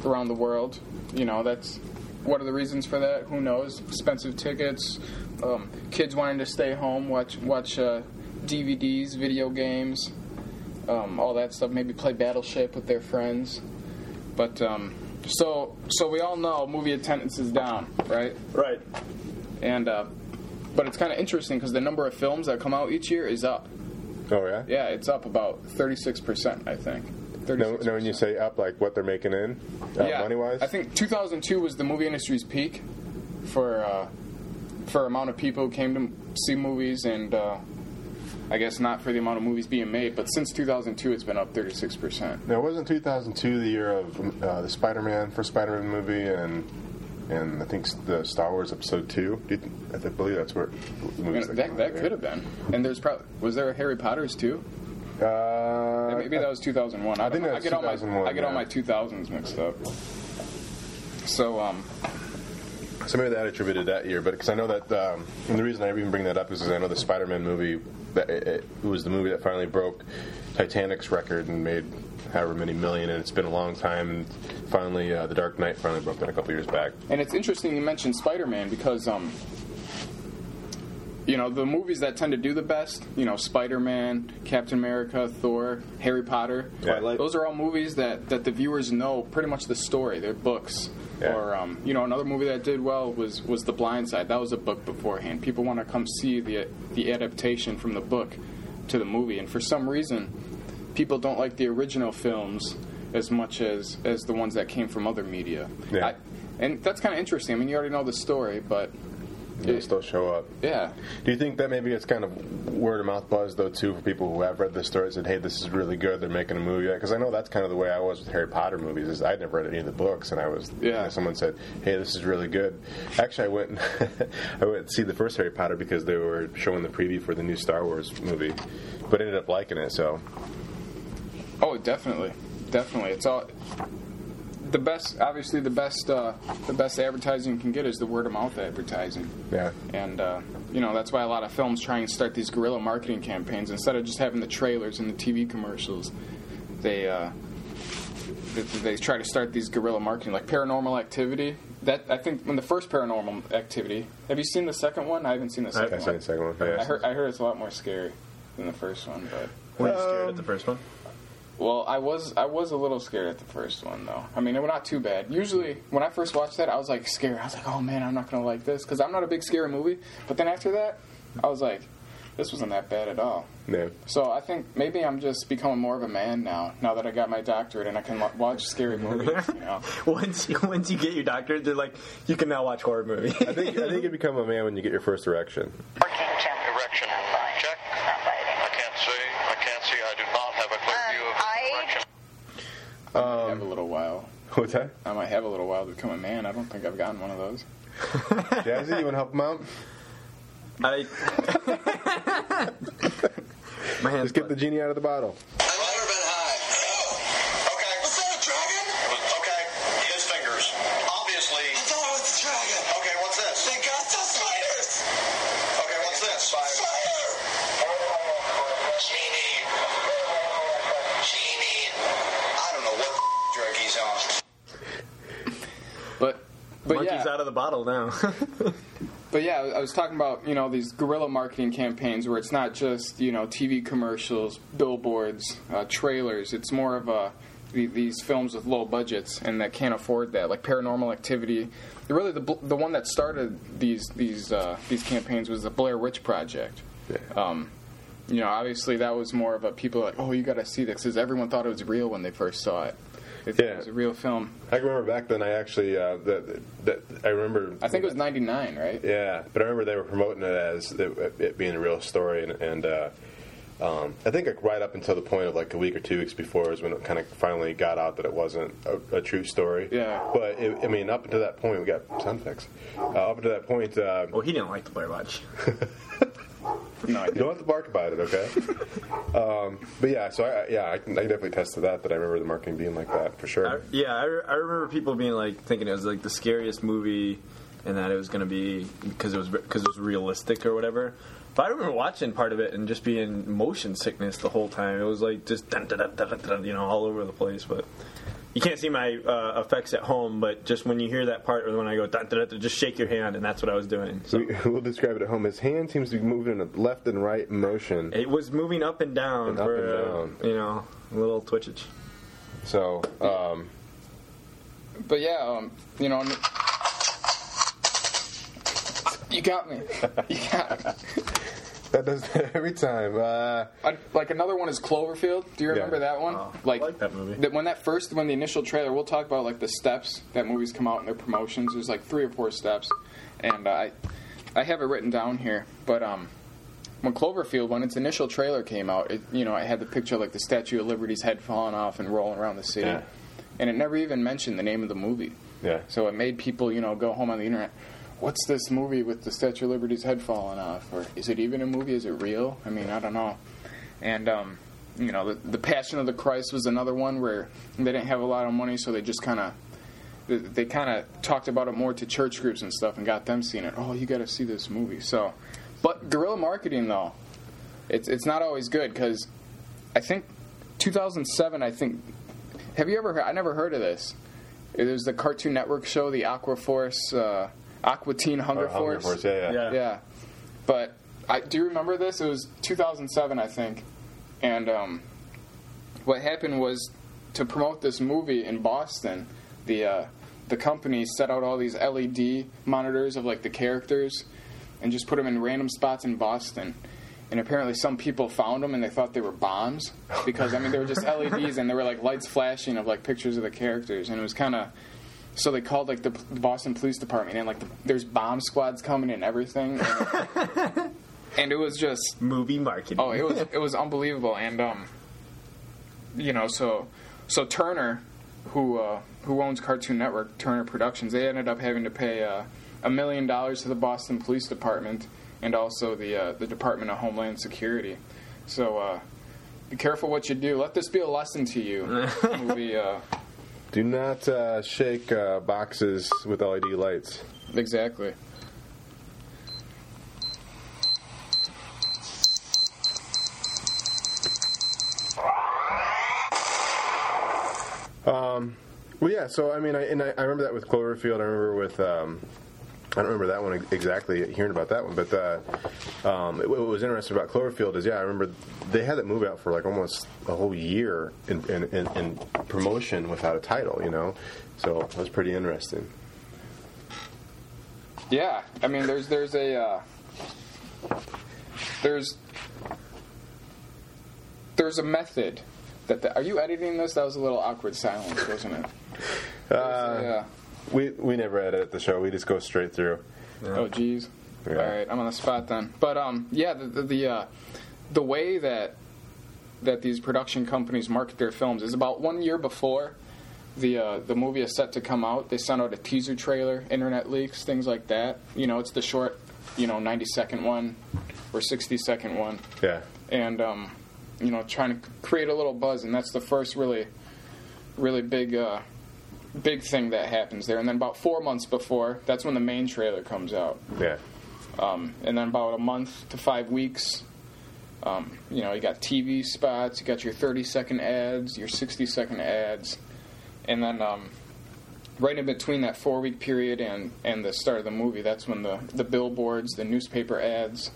around the world. You know, that's what are the reasons for that? Who knows? Expensive tickets, um, kids wanting to stay home, watch watch uh, DVDs, video games, um, all that stuff. Maybe play Battleship with their friends. But um, so so we all know movie attendance is down, right? Right. and uh, but it's kind of interesting because the number of films that come out each year is up. Oh yeah. Yeah, it's up about thirty six percent, I think. No, 36%. no, when you say up, like what they're making in, uh, yeah, money wise. I think 2002 was the movie industry's peak for uh, for amount of people who came to see movies, and uh, I guess not for the amount of movies being made. But since 2002, it's been up 36 percent. Now, wasn't 2002 the year of uh, the Spider-Man first Spider-Man movie and and I think the Star Wars Episode Two? Do you think, I believe that's where the movies That, out that could have been. And there's probably was there a Harry Potter's too? Uh, Maybe that was 2001. I, I think that's I get all my 2001, I get all my 2000s mixed up. So um, So maybe that attributed that year, but because I know that, um, and the reason I even bring that up is because I know the Spider-Man movie that it, it was the movie that finally broke Titanic's record and made however many million, and it's been a long time. And finally, uh, The Dark Knight finally broke that a couple years back. And it's interesting you mentioned Spider-Man because um, you know, the movies that tend to do the best, you know, Spider Man, Captain America, Thor, Harry Potter, Twilight. those are all movies that, that the viewers know pretty much the story. They're books. Yeah. Or, um, you know, another movie that did well was, was The Blind Side. That was a book beforehand. People want to come see the, the adaptation from the book to the movie. And for some reason, people don't like the original films as much as, as the ones that came from other media. Yeah. I, and that's kind of interesting. I mean, you already know the story, but They still show up. yeah. Do you think that maybe it's kind of word of mouth buzz though too for people who have read the story and said, "Hey, this is really good. They're making a movie." Because I know that's kind of the way I was with Harry Potter movies. Is I'd never read any of the books, and I was Yeah. you know, someone said, "Hey, this is really good." Actually, I went and I went to see the first Harry Potter because they were showing the preview for the new Star Wars movie, but ended up liking it. So Oh, definitely, definitely. It's all the best. Obviously, the best uh, the best advertising you can get is the word of mouth advertising. yeah, And uh, you know that's why a lot of films try and start these guerrilla marketing campaigns instead of just having the trailers and the TV commercials. They uh, they, they try to start these guerrilla marketing like Paranormal Activity. That I think when the first Paranormal Activity. Have you seen the second one? I haven't seen the second I one. saw the second one. Yeah. I heard I heard it's a lot more scary than the first one, but. Were you scared at the first one? Well, I was I was a little scared at the first one though. I mean, it was not too bad. Usually, when I first watched that, I was like scared. I was like, "Oh man, I'm not gonna like this," because I'm not a big scary movie. But then after that, I was like, "This wasn't that bad at all." yeah. So I think maybe I'm just becoming more of a man now. Now that I got my doctorate and I can watch scary movies. You know, once you once you get your doctorate, they're like, you can now watch horror movies. I think I think you become a man when you get your first erection. Erection. Check. I can't see. I can't see. I do not have a clear view of erection. I might have a little while. What's that? I might have a little while to become a man. I don't think I've gotten one of those. Jazzy, you want to help him out? I. My hands. Just get the genie out of the bottle. Of the bottle now. But yeah, I was talking about you know these guerrilla marketing campaigns where it's not just you know TV commercials, billboards, uh, trailers. It's more of a these films with low budgets and that can't afford that, like Paranormal Activity. Really, the the one that started these these uh, these campaigns was the Blair Witch Project. Um, you know, obviously that was more of a people like, oh, you got to see this because everyone thought it was real when they first saw it. They Yeah. it was a real film. I can remember back then. I actually uh, that, that I remember. I think it was '99, right? Yeah, but I remember they were promoting it as it, it being a real story, and, and uh, um, I think like right up until the point of like a week or two weeks before is when it kind of finally got out that it wasn't a, a true story. Yeah. But it, I mean, up until that point, we got sound effects. Uh, up until that point, uh, well, he didn't like the Blair Witch. No, I you don't have to bark about it, okay? um, but yeah, so I, yeah, I can, I can definitely attest to that. That I remember the marketing being like that for sure. I, yeah, I, re- I remember people being like thinking it was like the scariest movie, and that it was going to be because it was because it was realistic or whatever. But I remember watching part of it and just being motion sickness the whole time. It was like just dun, dun, dun, dun, dun, dun, you know all over the place. But you can't see my uh, effects at home. But just when you hear that part, or when I go dun, dun, dun, just shake your hand, and that's what I was doing. So We, we'll describe it at home. His hand seems to be moving in a left and right motion. it was moving up and down And up for and uh, down. you know a little twitchage. So, um, But yeah, um, you know, you got me. You got me. That does that every time. Uh, I, like another one is Cloverfield. Do you remember that one? Oh, like, I like that movie. that- when that first, when the initial trailer, we'll talk about like the steps that movies come out in their promotions. There's like three or four steps, and uh, I, I have it written down here. But um, when Cloverfield, when its initial trailer came out, it you know I had the picture of, like the Statue of Liberty's head falling off and rolling around the city, Yeah. and it never even mentioned the name of the movie. yeah. So it made people, you know, go home on the internet. What's this movie with the Statue of Liberty's head falling off? Or is it even a movie? Is it real? I mean, I don't know. And um, you know, the, the Passion of the Christ was another one where they didn't have a lot of money, so they just kind of they, kind of talked about it more to church groups and stuff, and got them seeing it. Oh, you got to see this movie. So, but guerrilla marketing though, it's it's not always good because I think 2007. I think have you ever heard? I never heard of this. It was the Cartoon Network show, the Aqua Force, uh, Aqua Teen Hunger Hunger Force. Force, yeah, yeah. Yeah. Yeah. But I do you remember this? It was 2007, I think, and um, what happened was to promote this movie in Boston, the uh, the company set out all these LED monitors of like the characters, and just put them in random spots in Boston. And apparently, some people found them and they thought they were bombs because I mean they were just LEDs and there were like lights flashing of like pictures of the characters, and it was kind of so they called like the the Boston Police Department and like the, there's bomb squads coming and everything. And, and it was just movie marketing. Oh, it was it was unbelievable, and um, you know, so so Turner, who uh, who owns Cartoon Network, Turner Productions, they ended up having to pay uh, a million dollars to the Boston Police Department and also the uh, the Department of Homeland Security. So uh, be careful what you do. Let this be a lesson to you. movie. Uh, Do not uh, shake uh, boxes with LED lights. exactly. Um, well, yeah. So I mean, I, and I, I remember that with Cloverfield. I remember with. Um, I don't remember that one exactly, hearing about that one, but uh, um, it, what was interesting about Cloverfield is, yeah, I remember they had that movie out for like almost a whole year in, in, in, in promotion without a title, you know. So that was pretty interesting. Yeah, I mean, there's there's a uh, there's there's a method that the, are you editing this? That was a little awkward silence, wasn't it? Uh, yeah. We we never edit the show. We just go straight through. Oh, jeez. Yeah. All right, I'm on the spot then. But um, yeah, the the the, uh, the way that that these production companies market their films is about one year before the uh, the movie is set to come out. They send out a teaser trailer, internet leaks, things like that. You know, it's the short, you know, 90 second one or 60 second one, Yeah. and um, you know, trying to create a little buzz, and that's the first really, really big. Uh, Big thing that happens there, and then about four months before, that's when the main trailer comes out. Yeah. Um, and then about a month to five weeks, um, you know, you got TV spots, you got your 30 second ads, your 60 second ads, and then um, right in between that four week period and, and the start of the movie, that's when the, the billboards, the newspaper ads,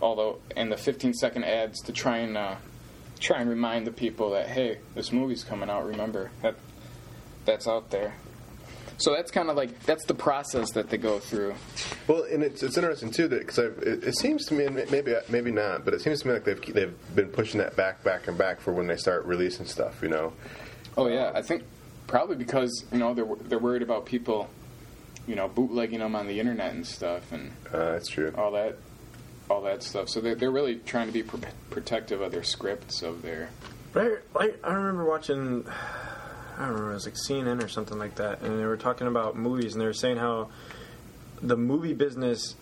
although and the 15 second ads to try and uh, try and remind the people that hey, this movie's coming out. Remember that that's out there. So that's kind of like that's the process that they go through. Well, and it's, it's interesting too that because it, it seems to me and maybe maybe not, but it seems to me like they've they've been pushing that back back and back for when they start releasing stuff. You know. Oh yeah, I think probably because you know they're they're worried about people, you know, bootlegging them on the internet and stuff, and Uh, that's true. all that, all that stuff. So they're, they're really trying to be pr- protective of their scripts of their. Right, I, I remember watching, I don't remember, it was like CNN or something like that, and they were talking about movies, and they were saying how the movie business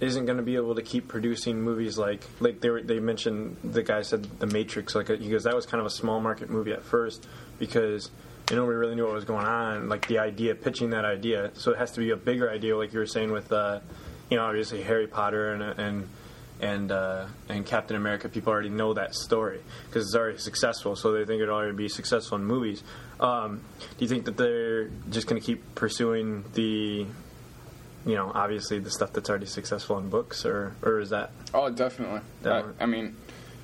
isn't going to be able to keep producing movies like like they were, they mentioned the guy said The Matrix like he goes that was kind of a small market movie at first because nobody really knew what was going on like the idea pitching that idea. So it has to be a bigger idea like you were saying with uh, you know obviously Harry Potter and and and uh, and Captain America, people already know that story because it's already successful, so they think it'll already be successful in movies. Um, do you think that they're just going to keep pursuing the, you know, obviously the stuff that's already successful in books, or or is that? Oh, definitely. Definitely. I, I mean,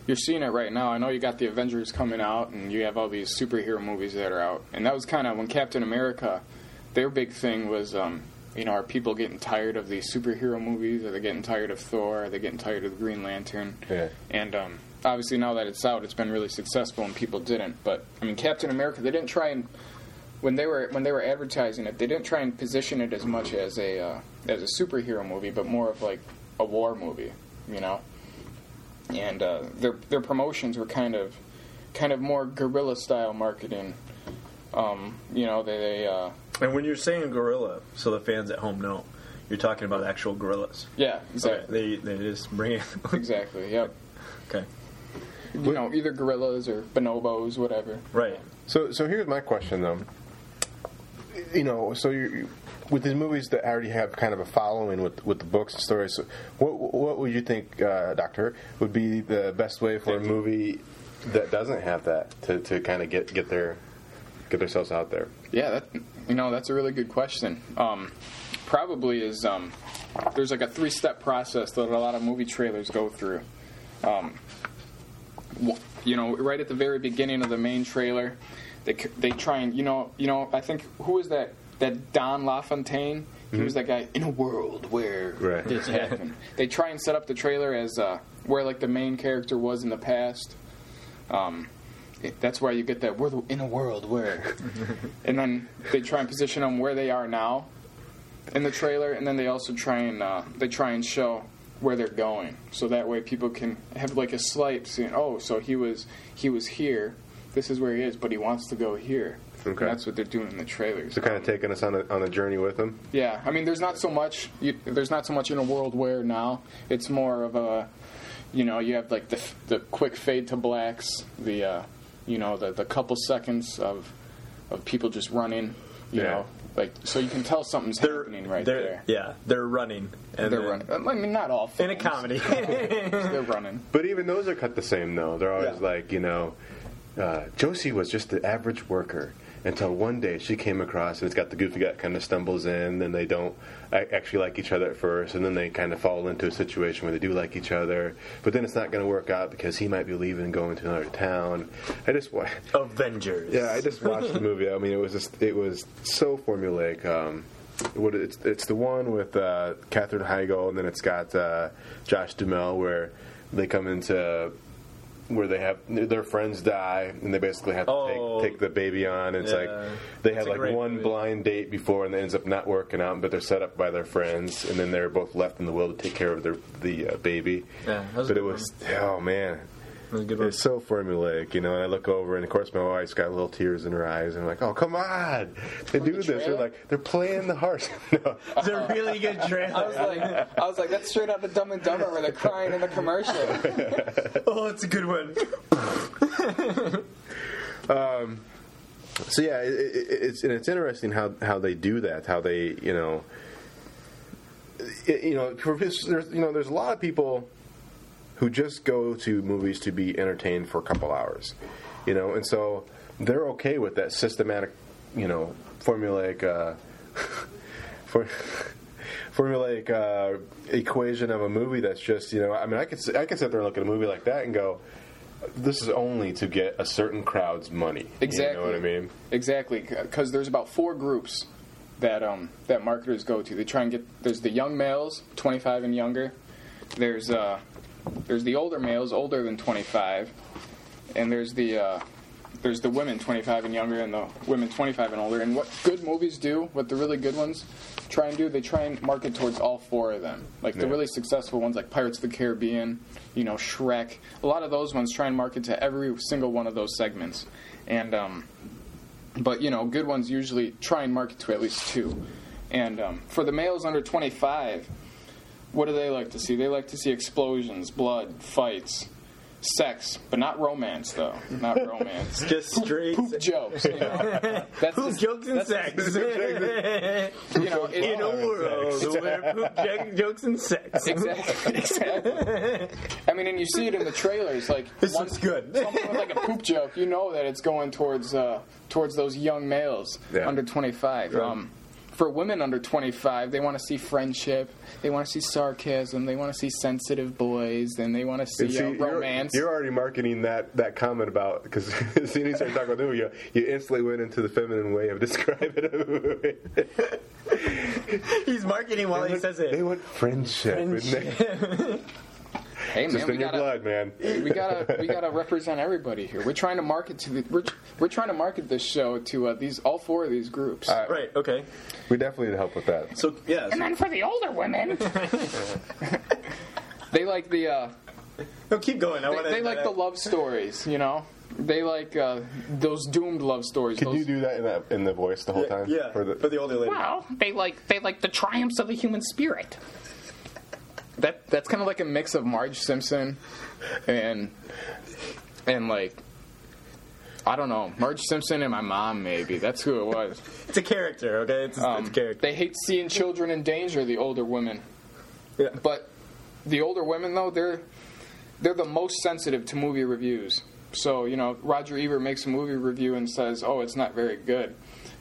you're seeing it right now. I know you got the Avengers coming out, and you have all these superhero movies that are out, and that was kind of when Captain America. Their big thing was, um, you know, are people getting tired of these superhero movies? Are they getting tired of Thor? Are they getting tired of the Green Lantern? Yeah. And um, obviously, now that it's out, it's been really successful, and people didn't. But I mean, Captain America, they didn't try and when they were when they were advertising it, they didn't try and position it as much as a uh, as a superhero movie, but more of like a war movie, you know. And uh, their their promotions were kind of kind of more guerrilla style marketing. Um, you know, they, they uh, And when you're saying gorilla, so the fans at home know, you're talking about actual gorillas. yeah, exactly, Okay, they they just bring it. exactly, yep. okay. You know, either gorillas or bonobos, whatever. Right. So, so here's my question though. You know, so you, you with these movies that already have kind of a following with with the books and stories. So what what would you think, uh, Doctor, would be the best way for a movie that doesn't have that to, to kind of get get their get themselves out there? Yeah, that you know that's a really good question. Um, probably is um, there's like a three step process that a lot of movie trailers go through. Um, you know, right at the very beginning of the main trailer, they they try and you know you know I think who is that that Don LaFontaine. He was that guy in a world where Right. this happened. They try and set up the trailer as uh, where like the main character was in the past. Um, it- that's why you get that we're in a world where, and then they try and position them where they are now in the trailer, and then they also try and uh, they try and show where they're going, so that way people can have like a slight scene. Oh, so he was he was here. This is where he is, but he wants to go here. Okay. That's what they're doing in the trailers. So kind of taking us on a, on a journey with them. Yeah, I mean, there's not so much. You, there's not so much in a world where now it's more of a, you know, you have like the the quick fade to blacks, the, uh, you know, the the couple seconds of of people just running, you Yeah. know, like so you can tell something's happening right they're, there. Yeah, they're running. And They're then- running. I mean, not all In a comedy. they're running. But even those are cut the same, though. They're always like, you know, uh, Josie was just the average worker until one day she came across, and it's got the goofy guy kind of stumbles in, and they don't a- actually like each other at first, and then they kind of fall into a situation where they do like each other, but then it's not going to work out because he might be leaving and going to another town. I just wa- Avengers. Yeah, I just watched the movie. I mean, it was just it was so formulaic. Um, what it's it's the one with uh, Katherine Heigl, and then it's got uh, Josh Duhamel, where they come into where they have their friends die, and they basically have to Oh. take, take the baby on. And it's Yeah. like they had like one movie. blind date before, and it ends up not working out. But they're set up by their friends, and then they're both left in the world to take care of their the uh, baby. Yeah, that was a but it was oh man. That a good one. It's so formulaic, you know. And I look over, and of course, my wife's got little tears in her eyes, and I'm like, "Oh, come on! They do this. They're like, they're playing the harsh." no. It's a really good trailer. I was like, I was like, that's straight out of Dumb and Dumber where they're crying in the commercial. oh, it's a good one. Um, so yeah, it, it, it's and it's interesting how how they do that. How they, you know, it, you know, for there's you know, there's a lot of people who just go to movies to be entertained for a couple hours, you know, and so they're okay with that systematic, you know, formulaic, uh, for, formulaic uh, equation of a movie that's just, you know, I mean, I could I could sit there and look at a movie like that and go, this is only to get a certain crowd's money. Exactly. You know what I mean? Exactly, because there's about four groups that um, that marketers go to. They try and get there's the young males, 25 and younger. There's uh, there's the older males, older than 25, and there's the uh, there's the women 25 and younger, and the women 25 and older. And what good movies do, what the really good ones try and do, they try and market towards all four of them. Like the Yeah. really successful ones, like Pirates of the Caribbean, you know, Shrek. A lot of those ones try and market to every single one of those segments, and um, but you know, good ones usually try and market to at least two. And um, for the males under 25, what do they like to see? They like to see explosions, blood, fights, sex, but not romance though. Not romance. Just straight. Poop jokes. You know? That's Poop the- jokes and that's the- sex. You know, it- in a world where poop jokes and sex. Exactly. exactly. I mean, and you see it in the trailers. Like This once looks good. something with like a poop joke, you know that it's going towards uh, towards those young males Yeah. under 25. Um, for women under 25, they want to see friendship, they want to see sarcasm, they want to see sensitive boys, and they want to see, see, uh, you're- romance. You're, already marketing that, that comment about because as soon as you started talking about the movie, you, you instantly went into the feminine way of describing a movie. He's marketing while he says it. They want friendship. and they- hey Just man, we in your gotta, blood, man. we gotta we gotta represent everybody here. We're trying to market to the, we're, we're trying to market this show to uh, these all four of these groups. Right. Okay. We definitely need help with that. So yeah. And then for the older women, they like the uh, No, keep going. I they, want they like the love stories. You know, they like uh, those doomed love stories. Could those, you do that in, that in the voice the whole time? Yeah, For the, for the older lady. Well, they like they like the triumphs of the human spirit. That that's kind of like a mix of Marge Simpson and and like I don't know Marge Simpson and my mom maybe that's who it was. It's a character, okay? It's, Um, it's a character. They hate seeing children in danger. The older women, Yeah. but the older women though they're they're the most sensitive to movie reviews So you know, Roger Ebert makes a movie review and says, "Oh, it's not very good."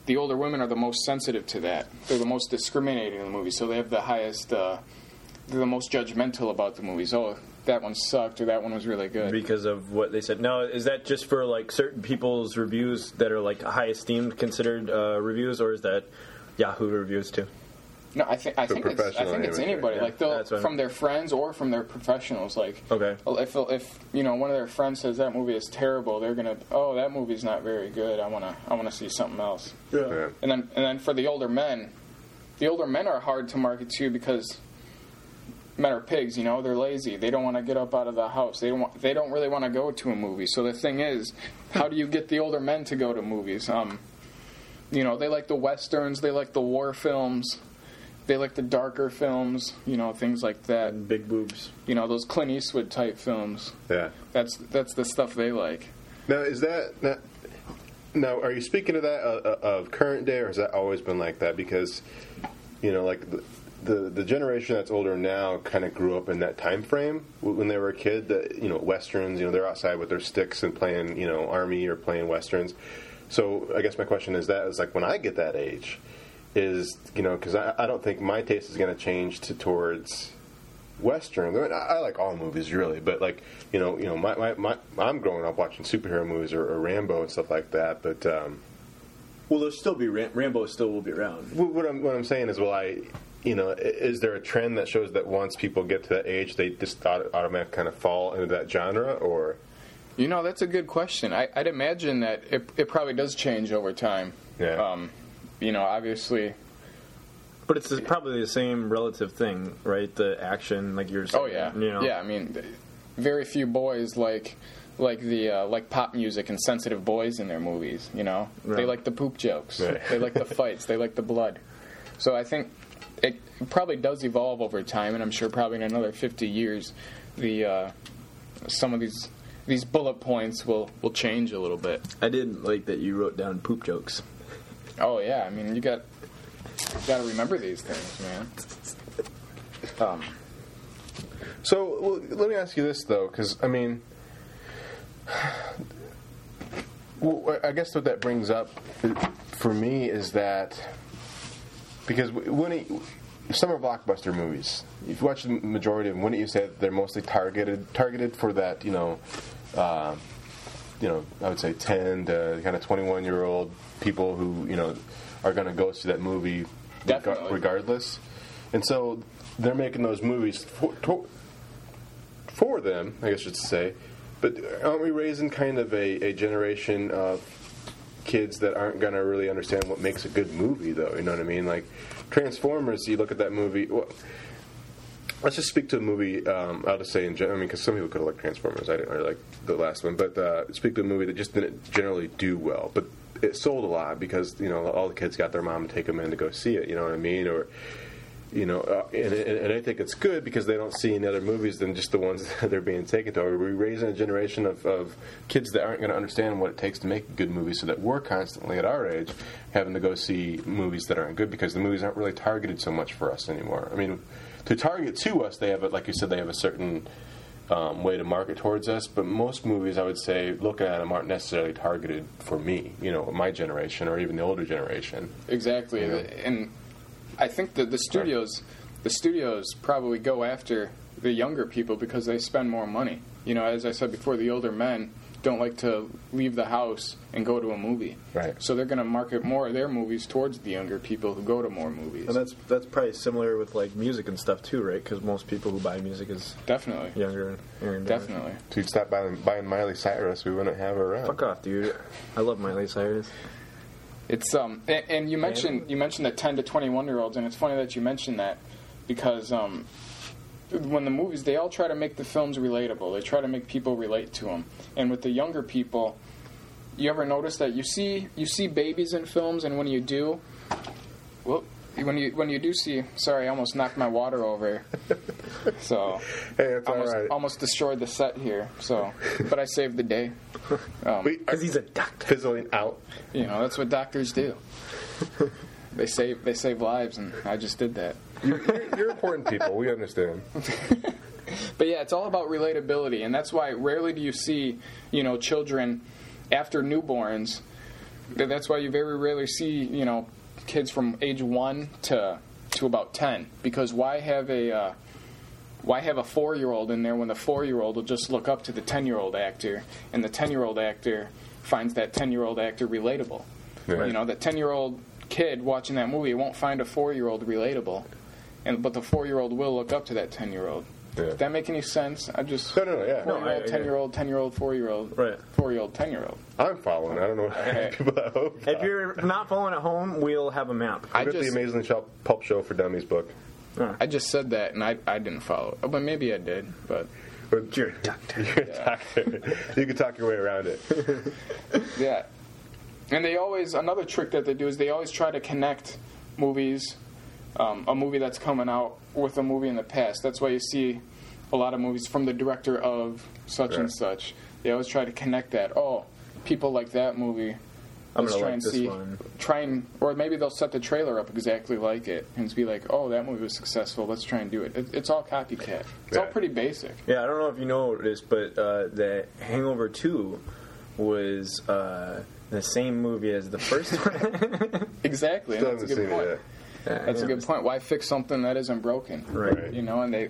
The older women are the most sensitive to that. They're the most discriminating in the movie, so they have the highest. Uh, they're the most judgmental about the movies. Oh, that one sucked or that one was really good. because of what they said. Now, is that just for like certain people's reviews that are like high esteemed considered uh, reviews, or is that Yahoo reviews too? No, I think I For think it's I professional think it's anyway, anybody yeah. like they'll That's what I from mean. their friends or from their professionals. Like Okay. if if you know one of their friends says that movie is terrible, they're gonna oh that movie's not very good. I wanna I wanna see something else. Yeah. And then and then for the older men, the older men are hard to market to because men are pigs. You know they're lazy. They don't want to get up out of the house. They don't want, they don't really want to go to a movie. So the thing is, how do you get the older men to go to movies? Um, you know they like the westerns. They like the war films. They like the darker films, you know, things like that. big boobs. You know, those Clint Eastwood type films. Yeah. That's that's the stuff they like. Now, is that now, now? Are you speaking of that uh, uh, of current day, or has that always been like that? Because you know, like the the, the generation that's older now kind of grew up in that time frame when they were a kid. That you know, westerns. You know, they're outside with their sticks and playing you know army or playing westerns. So I guess my question is that is like when I get that age, is you know because I, I don't think my taste is going to change to towards western. I, mean, I I like all movies really, but like you know, you know, my, my, my I'm growing up watching superhero movies or, or Rambo and stuff like that. But um, well, there'll still be Ram- Rambo. Still will be around. What, what I'm what I'm saying is, well, I you know, is there a trend that shows that once people get to that age, they just auto- automatically kind of fall into that genre, or You know, that's a good question. I, I'd imagine that it, it probably does change over time. Yeah. Um, you know, obviously. But it's probably the same relative thing, right? The action, like you're saying. Oh yeah. You know? Yeah. I mean, very few boys like like the uh, like pop music and sensitive boys in their movies. You know, they like the poop jokes. Right. They like the fights. They like the blood. So I think it probably does evolve over time, and I'm sure probably in another 50 years, the uh, some of these these bullet points will will change a little bit. I didn't like that you wrote down poop jokes. Oh yeah, I mean you got got to remember these things, man. Um, So well, let me ask you this though, because I mean, well, I guess what that brings up for me is that because when it, summer blockbuster movies, if you watch the majority of them, wouldn't you say that they're mostly targeted targeted for that you know, uh, you know, I would say ten to kind of twenty one year old people who you know are going to go see that movie rega- regardless, and so they're making those movies for, to, for them, I guess I should say. But aren't we raising kind of a, a generation of kids that aren't going to really understand what makes a good movie, though? You know what I mean? Like Transformers, you look at that movie. Well, let's just speak to a movie. Um, I'll just say in general. I mean, because some people could have liked Transformers. I didn't really like the last one, but uh, speak to a movie that just didn't generally do well, but it sold a lot because you know all the kids got their mom to take them in to go see it. You know what I mean? Or you know, uh, and, and, I think it's good because they don't see any other movies than just the ones that they're being taken to. Are we raising a generation of, of kids that aren't going to understand what it takes to make a good movie so that we're constantly at our age having to go see movies that aren't good because the movies aren't really targeted so much for us anymore? I mean, to target to us, they have, a, like you said, they have a certain um, way to market towards us, but most movies, I would say, looking at them aren't necessarily targeted for me, you know, my generation or even the older generation. Exactly, You know? and I think that the studios, the studios probably go after the younger people because they spend more money. You know, as I said before, the older men don't like to leave the house and go to a movie. Right. So they're going to market more of their movies towards the younger people who go to more movies. And that's that's probably similar with like music and stuff too, right? Because most people who buy music is definitely younger. younger Definitely. If you'd stop buying, buying Miley Cyrus, we wouldn't have her around. Fuck off, dude. I love Miley Cyrus. It's um, and, and you mentioned you mentioned the ten to twenty one year olds, and it's funny that you mentioned that because um, when the movies they all try to make the films relatable. They try to make people relate to them, and with the younger people, you ever notice that you see you see babies in films, and when you do, well, when you when you do see, sorry, I almost knocked my water over. So, hey, it's almost, all right. almost destroyed the set here. So, but I saved the day. Um, Because he's a doctor. Fizzling out. You know, that's what doctors do. they save they save lives, and I just did that. You're, you're, you're important people. We understand. but yeah, it's all about relatability, and that's why rarely do you see, you know, children after newborns. That's why you very rarely see, you know, kids from age one to to about ten. Because why have a uh, why have a four year old in there when the four year old will just look up to the ten year old actor, and the ten year old actor finds that ten year old actor relatable. Yeah. You know, that ten year old kid watching that movie won't find a four year old relatable, and but the four year old will look up to that ten year old. Does that make any sense? I just No, no, no, yeah. No, I- old, ten year old, ten year old, four year old, right? Four year old, ten year old. I'm following. I don't know Okay. people at home. If you're not following at home, we'll have a map. I got the Amazing Shop Pulp Show for Dummies book. I just said that, and I, I didn't follow. Oh, but maybe I did. But you're a doctor. You're a doctor. you can talk your way around it. Yeah. And they always another trick that they do is they always try to connect movies, um, a movie that's coming out with a movie in the past. That's why you see a lot of movies from the director of such Right. and such. They always try to connect that. Oh, people like that movie. I'm Let's gonna try like and this see, one. try and, or maybe they'll set the trailer up exactly like it and be like, "Oh, that movie was successful. Let's try and do it." it it's all copycat. It's all pretty basic. Yeah, I don't know if you know this, but uh, the Hangover Two was uh, the same movie as the first one. Exactly, and Still that's a good seen it point. yet. That's Yeah. a good point. Why fix something that isn't broken? Right. You know, and they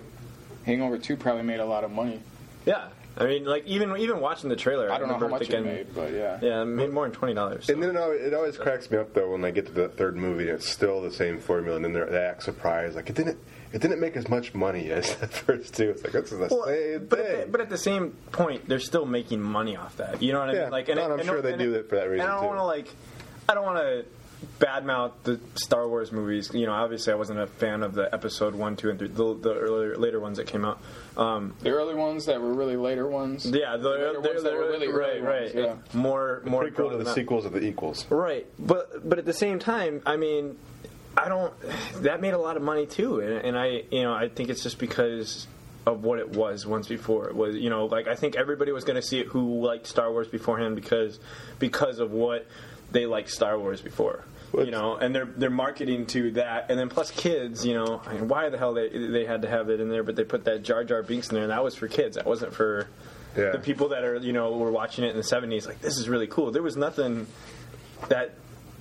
Hangover Two probably made a lot of money. yeah, I mean, like even even watching the trailer, I don't know how remember much it made, but yeah. Yeah, it made more than twenty dollars. And then it always, it always cracks me up though when they get to the third movie and it's still the same formula, and then they're, they act surprised like it didn't it didn't make as much money as the first two. It's like this is the same But at, thing. the, but at the same point, they're still making money off that. You know what I Yeah. mean? Like, No, and I'm and sure they do it for that reason, And I don't want to like, I don't want to badmouth the Star Wars movies. You know, obviously, I wasn't a fan of the Episode one, two, and three, the, the earlier later ones that came out. Um, The early ones that were really later ones. yeah, the, later the- ones the- that were really right, early right. ones, yeah. More, more prequel to the up. sequels of the equals. Right, but but at the same time, I mean, I don't. That made a lot of money too, and, and I, you know, I think it's just because of what it was once before. It was, you know, like I think everybody was going to see it who liked Star Wars beforehand because because of what they liked Star Wars before. You know, and they're they're marketing to that, and then plus kids. You know, I mean, why the hell they they had to have it in there? But they put that Jar Jar Binks in there, and that was for kids. That wasn't for the people that are you know were watching it in the seventies. Like this is really cool. There was nothing that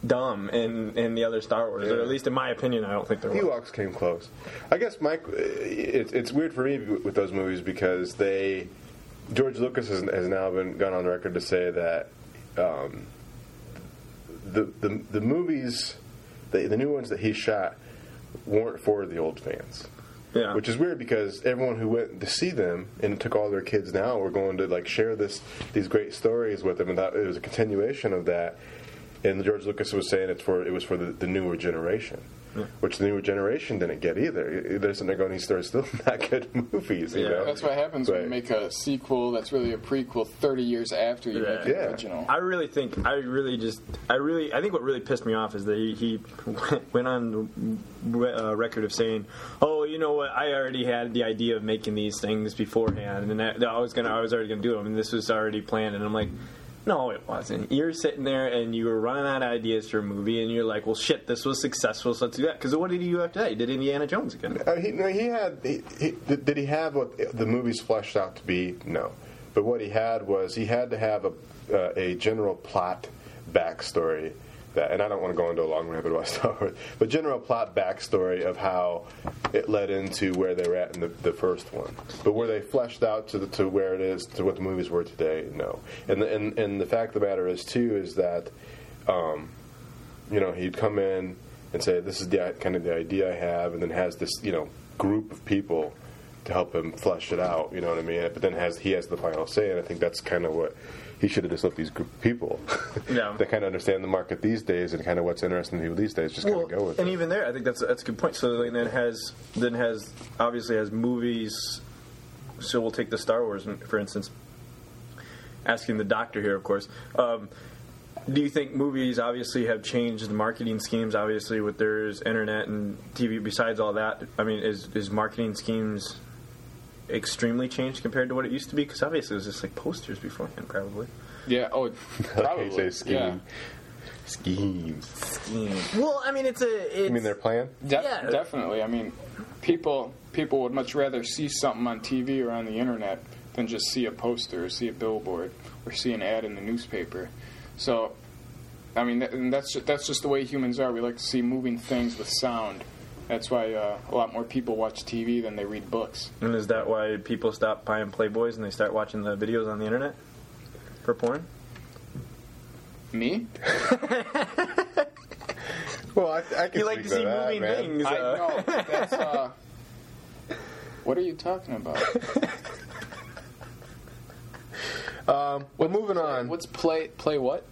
dumb in in the other Star Wars, or at least in my opinion, I don't think there was. Ewoks came close. I guess Mike, it's it's weird for me with those movies because they George Lucas has, has now been gone on record to say that um, the, the the movies, the, the new ones that he shot, weren't for the old fans. Yeah. Which is weird because everyone who went to see them and took all their kids now were going to like share this these great stories with them, and that it was a continuation of that. And George Lucas was saying it's for it was for the, the newer generation, which the newer generation didn't get either. They're sitting there going, "These are still not good movies." You know? That's what happens when you make a sequel that's really a prequel 30 years after you make the original. I really think I really just I really I think what really pissed me off is that he, he went on re- uh, record of saying, "Oh, you know what? I already had the idea of making these things beforehand, and that, that I was gonna I was already gonna do them, and this was already planned." And I'm like. No, it wasn't. You're sitting there and you were running out of ideas for a movie, and you're like, "Well, shit, this was successful, so let's do that." Because what did he do after that? Did Indiana Jones again. Uh, he, no, he had. He, he, did did he have what the movies fleshed out to be? No, but what he had was he had to have a uh, a general plot backstory. That, and I don't want to go into a long rabbit about Star Wars, but general plot backstory of how it led into where they were at in the, the first one. But were they fleshed out to the, to where it is to what the movies were today? No. And the, and and the fact of the matter is too is that, um, you know, he'd come in and say, "This is the kind of the idea I have," and then has this you know group of people to help him flesh it out. You know what I mean? But then has he has the final say, and I think that's kind of what he should have just let these group of people Yeah. that kind of understand the market these days and kind of what's interesting to people these days just kind of go with and it. even there, I think that's that's a good point. So then has then has obviously has movies. So we'll take the Star Wars for instance. Asking the doctor here, of course. Um, do you think movies obviously have changed the marketing schemes? Obviously, with there's internet and TV. Besides all that, I mean, is is marketing schemes extremely changed compared to what it used to be? Because obviously, it was just like posters beforehand, probably. Yeah. Oh, probably. say scheme. Yeah. Schemes. Scheme. Well, I mean, it's a. It's, You mean their plan? Def- Yeah. Definitely. I mean, people people would much rather see something on TV or on the internet than just see a poster or see a billboard or see an ad in the newspaper. So, I mean, that, and that's ju- that's just the way humans are. We like to see moving things with sound. That's why uh, a lot more people watch TV than they read books. And is that why people stop buying Playboys and they start watching the videos on the internet for porn? Me? Well, I, I can You like to see that, moving man. things. I uh, know. That's uh. What are you talking about? Um, well, moving on. What's play play what?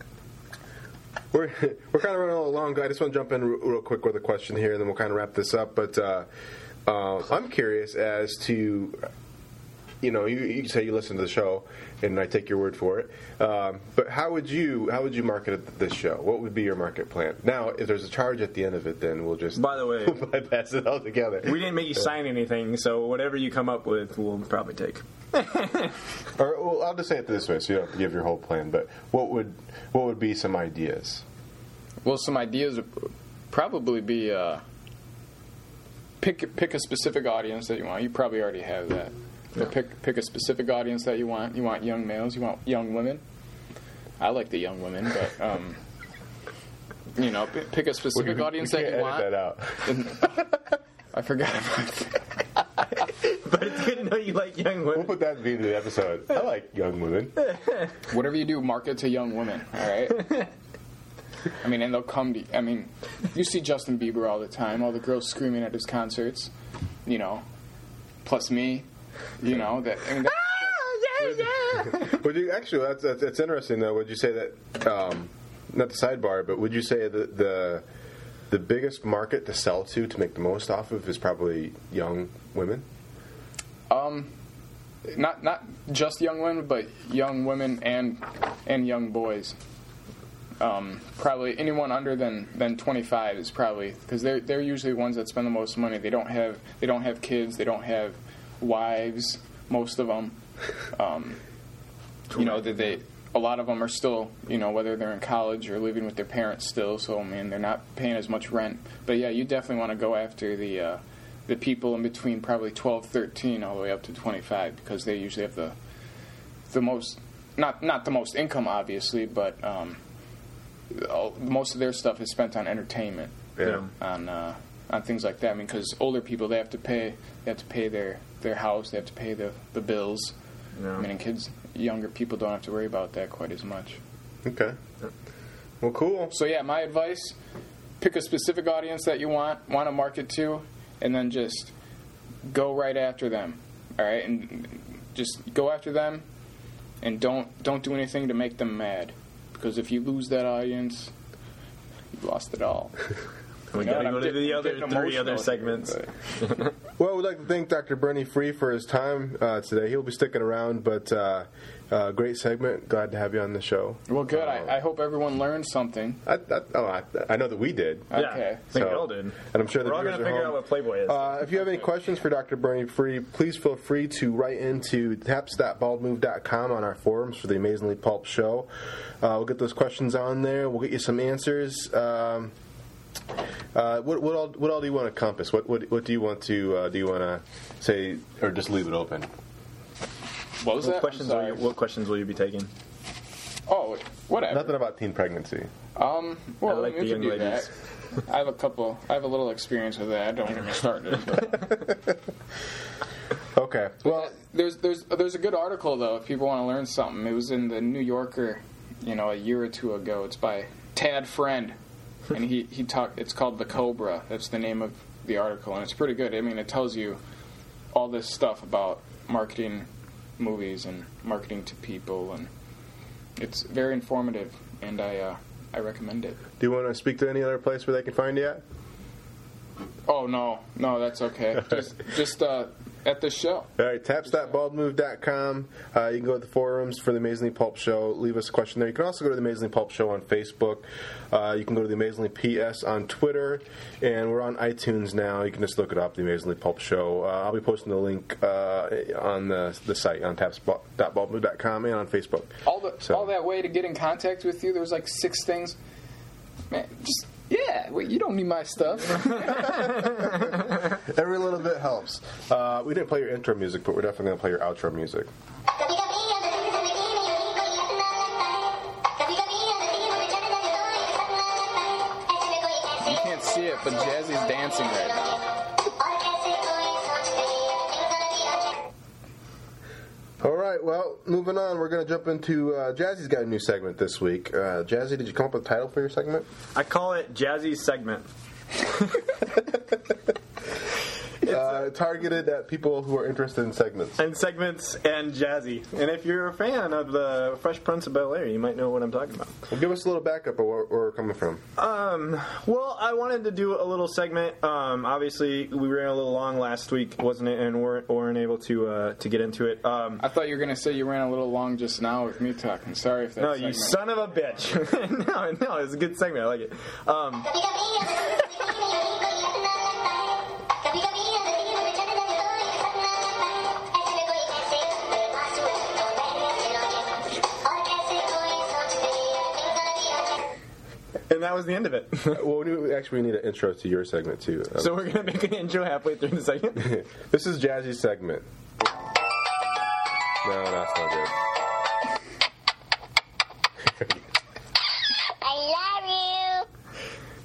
We're, we're kind of running a little along. I just want to jump in real quick with a question here, and then we'll kind of wrap this up. But uh, uh, I'm curious as to, you know, you, you say you listen to the show, and I take your word for it. Um, but how would you how would you market this show? What would be your market plan? Now, if there's a charge at the end of it, then we'll just By the way, bypass it altogether. we didn't make you sign anything, so whatever you come up with, we'll probably take. Or well, I'll just say it this way, so you don't have to give your whole plan. But what would what would be some ideas? Well, some ideas would probably be uh, pick pick a specific audience that you want. You probably already have that. But pick pick a specific audience that you want. You want young males. You want young women. I like the young women, but um, you know, p- pick a specific We- we audience can't that you edit want. that out. I forgot about that. But it's good to know you like young women. We'll put that at the end of the episode. I like young women. Whatever you do, market to young women. All right. I mean, and they'll come to. I mean, you see Justin Bieber all the time. All the girls screaming at his concerts. You know, plus me. You know that. I mean, that Would you actually? That's, that's, that's interesting though. Would you say that? Um, not the sidebar, but would you say that the the biggest market to sell to to make the most off of is probably young women? Um, not not just young women, but young women and and young boys. Um, probably anyone under than than 25 is probably because they're they're usually ones that spend the most money. They don't have they don't have kids. They don't have wives. Most of them. Um, you know that they a lot of them are still you know whether they're in college or living with their parents still. So I mean they're not paying as much rent. But yeah, you definitely want to go after the. Uh, the people in between probably 12, 13, all the way up to 25, because they usually have the the most not not the most income, obviously, but um, all, most of their stuff is spent on entertainment, Yeah. on uh, on things like that. I mean, because older people they have to pay they have to pay their their house, they have to pay the the bills. Yeah. I mean, kids, younger people don't have to worry about that quite as much. Okay. Well, cool. So yeah, my advice: pick a specific audience that you want want to market to, and then just go right after them. All right, and just go after them, and don't don't do anything to make them mad, because if you lose that audience, you've lost it all. We You know, gotta and go to the other three other emotional segments. here, Well, we'd like to thank Dr. Burney Free for his time uh, today. He'll be sticking around, but uh, uh, great segment. Glad to have you on the show. Well, good. I, I hope everyone learned something. I, I, oh, I, I know that we did. Yeah, Okay. I think So- we all did. And I'm sure the We're all gonna figure home. out what Playboy is. Uh, if you have any questions for Dr. Burney Free, please feel free to write into taps.baldmove.com on our forums for the Amazingly Pulp Show. Uh, we'll get those questions on there. We'll get you some answers. Um, uh, what, what all what all do you want to compass? What what, what do you want to uh, do? You want to say or just leave it open? What was what that? Questions? Will you, what questions will you be taking? Oh, whatever. Nothing about teen pregnancy. Um, well, I like the young ladies. that. I have a couple. I have a little experience with that. I don't get me started. But. Okay. Well, there's there's there's a good article though if people want to learn something. It was in the New Yorker, you know, a year or two ago. It's by Tad Friend, and he he talked. It's called the Cobra. That's the name of the article, and it's pretty good. I mean, it tells you all this stuff about marketing movies and marketing to people, and it's very informative. And I uh, I recommend it. Do you want to speak to any other place where they can find you at? Oh no, no, that's okay. Just just uh, at the show. All right, taps.baldmove.com. Uh, you can go to the forums for the Amazingly Pulp Show. Leave us a question there. You can also go to the Amazingly Pulp Show on Facebook. Uh, you can go to the Amazingly PS on Twitter. And we're on iTunes now. You can just look it up, the Amazingly Pulp Show. Uh, I'll be posting the link uh, on the, the site on taps.baldmove.com and on Facebook. all the So- all that way to get in contact with you. There was like six things. Man, just yeah. Wait, you don't need my stuff. Every little bit helps. Uh, we didn't play your intro music, but we're definitely going to play your outro music. You can't see it, but Jazzy's dancing right now. Right, well, moving on, we're going to jump into uh, Jazzy's got a new segment this week. Uh, Jazzy, did you come up with a title for your segment? I call it Jazzy's segment. Uh, targeted at people who are interested in segments. And segments and Jazzy. And if you're a fan of the Fresh Prince of Bel Air, you might know what I'm talking about. Well, give us a little backup of where, where we're coming from. Um, well, I wanted to do a little segment. Um, obviously, we ran a little long last week, wasn't it? And weren't, weren't able to uh, to get into it. Um, I thought you were gonna say you ran a little long just now with me talking. Sorry if that. no, you segment- son of a bitch. no, no, it's a good segment. I like it. Um, and that was the end of it. well, we do, actually, we need an intro to your segment, too. Um, so we're gonna make an intro halfway through the segment. this is Jazzy's segment. No, that's not good. I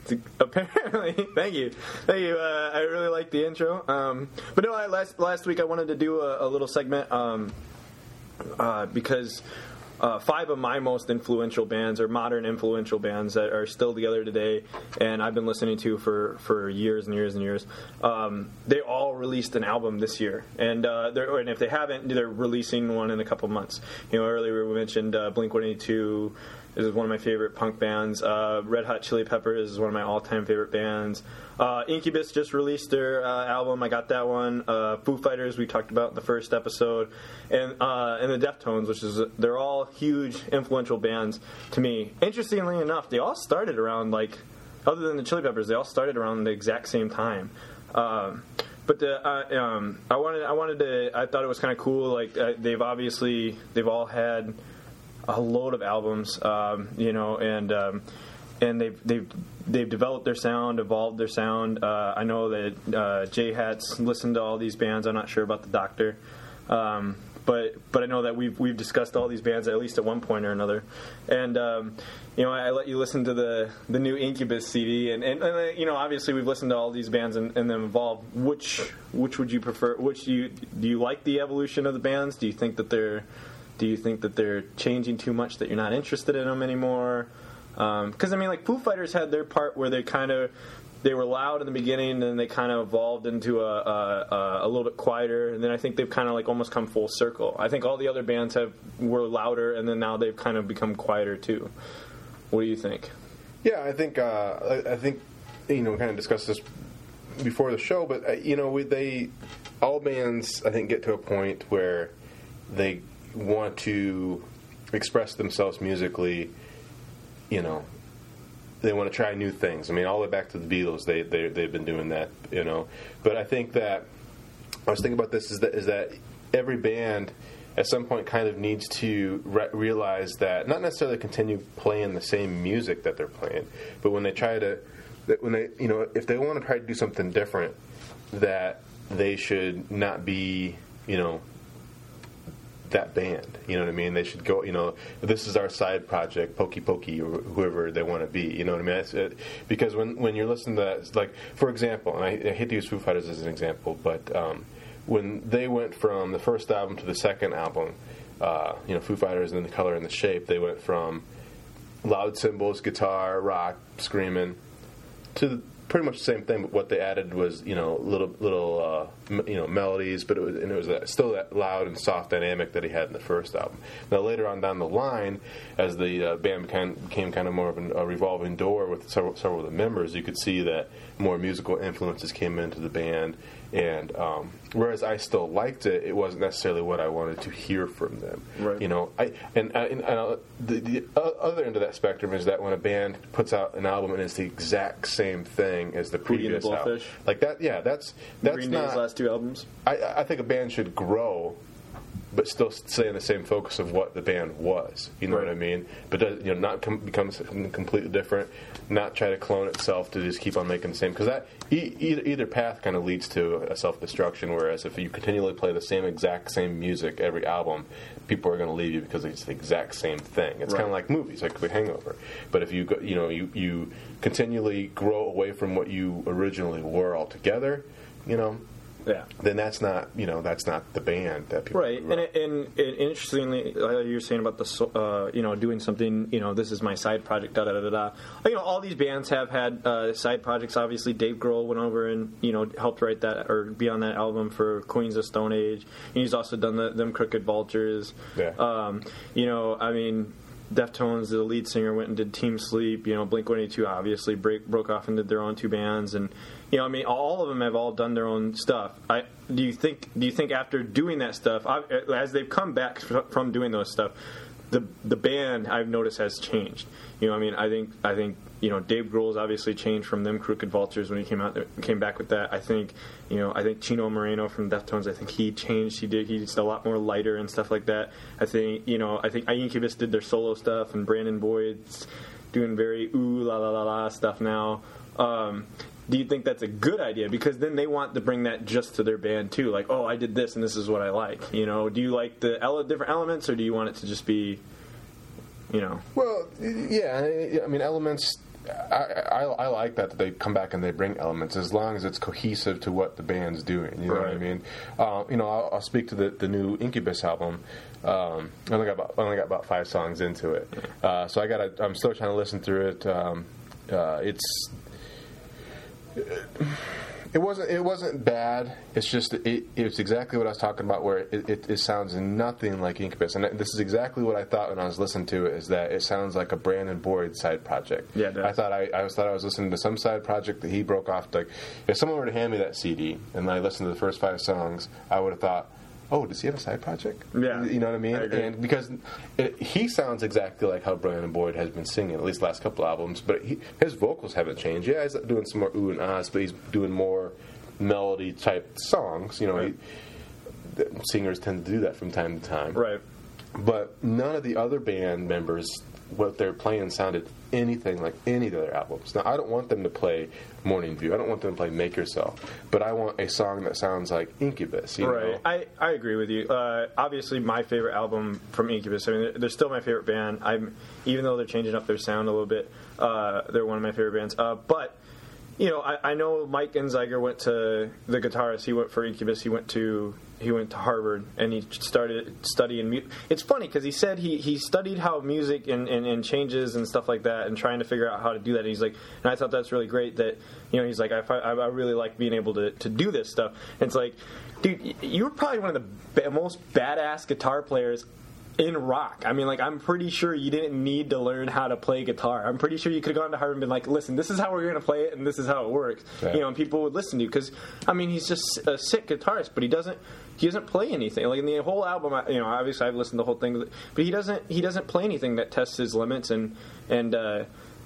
love you. Apparently, thank you, thank you. Uh, I really like the intro. Um, but no, I, last last week I wanted to do a, a little segment um, uh, because uh, five of my most influential bands are modern influential bands that are still together today, and I've been listening to for, for years and years and years. Um, they all released an album this year, and uh, and if they haven't, they're releasing one in a couple months. You know, earlier we mentioned uh, Blink One Eighty Two. Is one of my favorite punk bands. Uh, Red Hot Chili Peppers is one of my all-time favorite bands. Uh, Incubus just released their uh, album. I got that one. Uh, Foo Fighters we talked about in the first episode, and uh, and the Deftones, which is they're all huge influential bands to me. Interestingly enough, they all started around like, other than the Chili Peppers, they all started around the exact same time. Um, but the, uh, um, I wanted I wanted to I thought it was kind of cool. Like uh, they've obviously they've all had a load of albums, um, you know, and um, and they've they've they've developed their sound, evolved their sound. Uh, I know that uh, J Hat's listened to all these bands. I'm not sure about the Doctor, um, but but I know that we've we've discussed all these bands at least at one point or another, and. Um, you know, I let you listen to the, the new Incubus CD, and, and, and uh, you know, obviously we've listened to all these bands and, and them evolve. Which which would you prefer? Which do you do you like the evolution of the bands? Do you think that they're do you think that they're changing too much that you're not interested in them anymore? Because I mean, like Foo Fighters had their part where they kind of they were loud in the beginning, and then they kind of evolved into a, a, a, a little bit quieter, and then I think they've kind of like almost come full circle. I think all the other bands have were louder, and then now they've kind of become quieter too. What do you think? Yeah, I think uh, I, I think you know we kind of discussed this before the show, but uh, you know we, they all bands I think get to a point where they want to express themselves musically. You know, they want to try new things. I mean, all the way back to the Beatles, they they they've been doing that. You know, but I think that I was thinking about this is that is that every band at some point kind of needs to re- realize that not necessarily continue playing the same music that they're playing, but when they try to, that when they, you know, if they want to try to do something different, that they should not be, you know, that band. You know what I mean? They should go. You know, this is our side project, Pokey Pokey, or whoever they want to be. You know what I mean? It, because when when you're listening to that, like for example, and I, I hate to use Foo Fighters as an example, but um, when they went from the first album to the second album, uh, you know, Foo Fighters and the color and the shape, they went from loud cymbals, guitar, rock, screaming, to pretty much the same thing. But what they added was you know little little uh, m- you know melodies, but it was and it was that, still that loud and soft dynamic that he had in the first album. Now later on down the line, as the uh, band became, became kind of more of an, a revolving door with several several of the members, you could see that more musical influences came into the band. And um, whereas I still liked it, it wasn't necessarily what I wanted to hear from them. Right. You know, I and, I, and uh, the, the other end of that spectrum is that when a band puts out an album and it's the exact same thing as the previous album, like that, yeah, that's that's Green not. Day's last two albums. I, I think a band should grow but still stay in the same focus of what the band was. You know what I mean? But does, you know, not com- become something completely different. Not try to clone itself to just keep on making the same because that e- either, either path kind of leads to a self destruction. Whereas if you continually play the same exact same music every album, people are going to leave you because it's the exact same thing. It's kind of like movies, like The Hangover. But if you go, you know you you continually grow away from what you originally were altogether, you know, yeah, then that's not you know that's not the band that people Right, and, and, and interestingly, like you're saying about the uh, you know doing something, you know, this is my side project, da da da da. You know, all these bands have had uh, side projects. Obviously, Dave Grohl went over and you know helped write that or be on that album for Queens of Stone Age. And he's also done the, them Crooked Vultures. Yeah. Um, you know, I mean. Deftones, the lead singer, went and did Team Sleep. You know, Blink One Eighty Two obviously break, broke off and did their own two bands, and you know, I mean, all of them have all done their own stuff. I do you think? Do you think after doing that stuff, as they've come back from doing those stuff, the the band I've noticed has changed. You know, I mean, I think I think you know Dave Grohl's obviously changed from them Crooked Vultures when he came out came back with that. I think you know I think Chino Moreno from Deftones. I think he changed. He did. He's a lot more lighter and stuff like that. I think you know I think I Incubus did their solo stuff and Brandon Boyd's doing very ooh la la la la stuff now. Um, do you think that's a good idea? Because then they want to bring that just to their band too. Like, oh, I did this and this is what I like. You know, do you like the ele- different elements or do you want it to just be, you know? Well, yeah, I- mean, elements. I, I, I like that, that they come back and they bring elements as long as it's cohesive to what the band's doing. You know what I mean? Uh, you know, I'll, I'll speak to the, the new Incubus album. Um, I only got about I only got about five songs into it, uh, so I got I'm still trying to listen through it. Um, uh, it's it wasn't. It wasn't bad. It's just. It, it's exactly what I was talking about. Where it, it, it sounds nothing like Incubus, and this is exactly what I thought when I was listening to it. Is that it sounds like a Brandon Boyd side project. Yeah, it does. I thought I, I was thought I was listening to some side project that he broke off. Like, if someone were to hand me that CD and I listened to the first five songs, I would have thought. Oh, does he have a side project? Yeah. you know what I mean. I and because it, he sounds exactly like how Brandon Boyd has been singing, at least the last couple albums. But he, his vocals haven't changed. Yeah, he's doing some more ooh and ahs, but he's doing more melody type songs. You know, he, singers tend to do that from time to time. Right. But none of the other band members, what they're playing, sounded anything like any of their albums. Now, I don't want them to play Morning View. I don't want them to play Make Yourself. But I want a song that sounds like Incubus. You right. Know? I, I agree with you. Uh, obviously, my favorite album from Incubus. I mean, they're, they're still my favorite band. I'm even though they're changing up their sound a little bit. Uh, they're one of my favorite bands. Uh, but you know, I, I know Mike Einziger went to the guitarist. He went for Incubus. He went to he went to Harvard and he started studying. Mu- it's funny because he said he, he studied how music and, and, and changes and stuff like that and trying to figure out how to do that. And he's like, and I thought that's really great that you know he's like I, I really like being able to, to do this stuff. And it's like, dude, you were probably one of the most badass guitar players in rock. I mean, like, I'm pretty sure you didn't need to learn how to play guitar. I'm pretty sure you could have gone to Harvard and been like, listen, this is how we're going to play it, and this is how it works. Yeah. You know, and people would listen to you because, I mean, he's just a sick guitarist, but he doesn't. He doesn't play anything like in the whole album. I- You know, obviously I've listened to the whole thing, but he doesn't. He doesn't play anything that tests his limits, and and uh,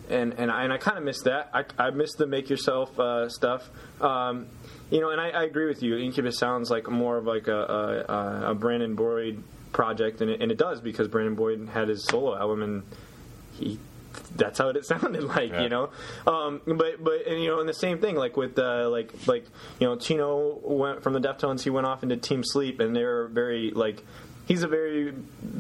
and and I, and I kind of miss that. I, I miss the make yourself uh, stuff. Um, you know, and I, I agree with you. Incubus sounds like more of like a, a, a Brandon Boyd project, and it, and it does because Brandon Boyd had his solo album, and he that's how it sounded like, Yeah. you know. Um, but but and, you know, and the same thing like with uh, like like you know, Chino went from the Deftones. He went off into Team Sleep, and they're very like. He's a very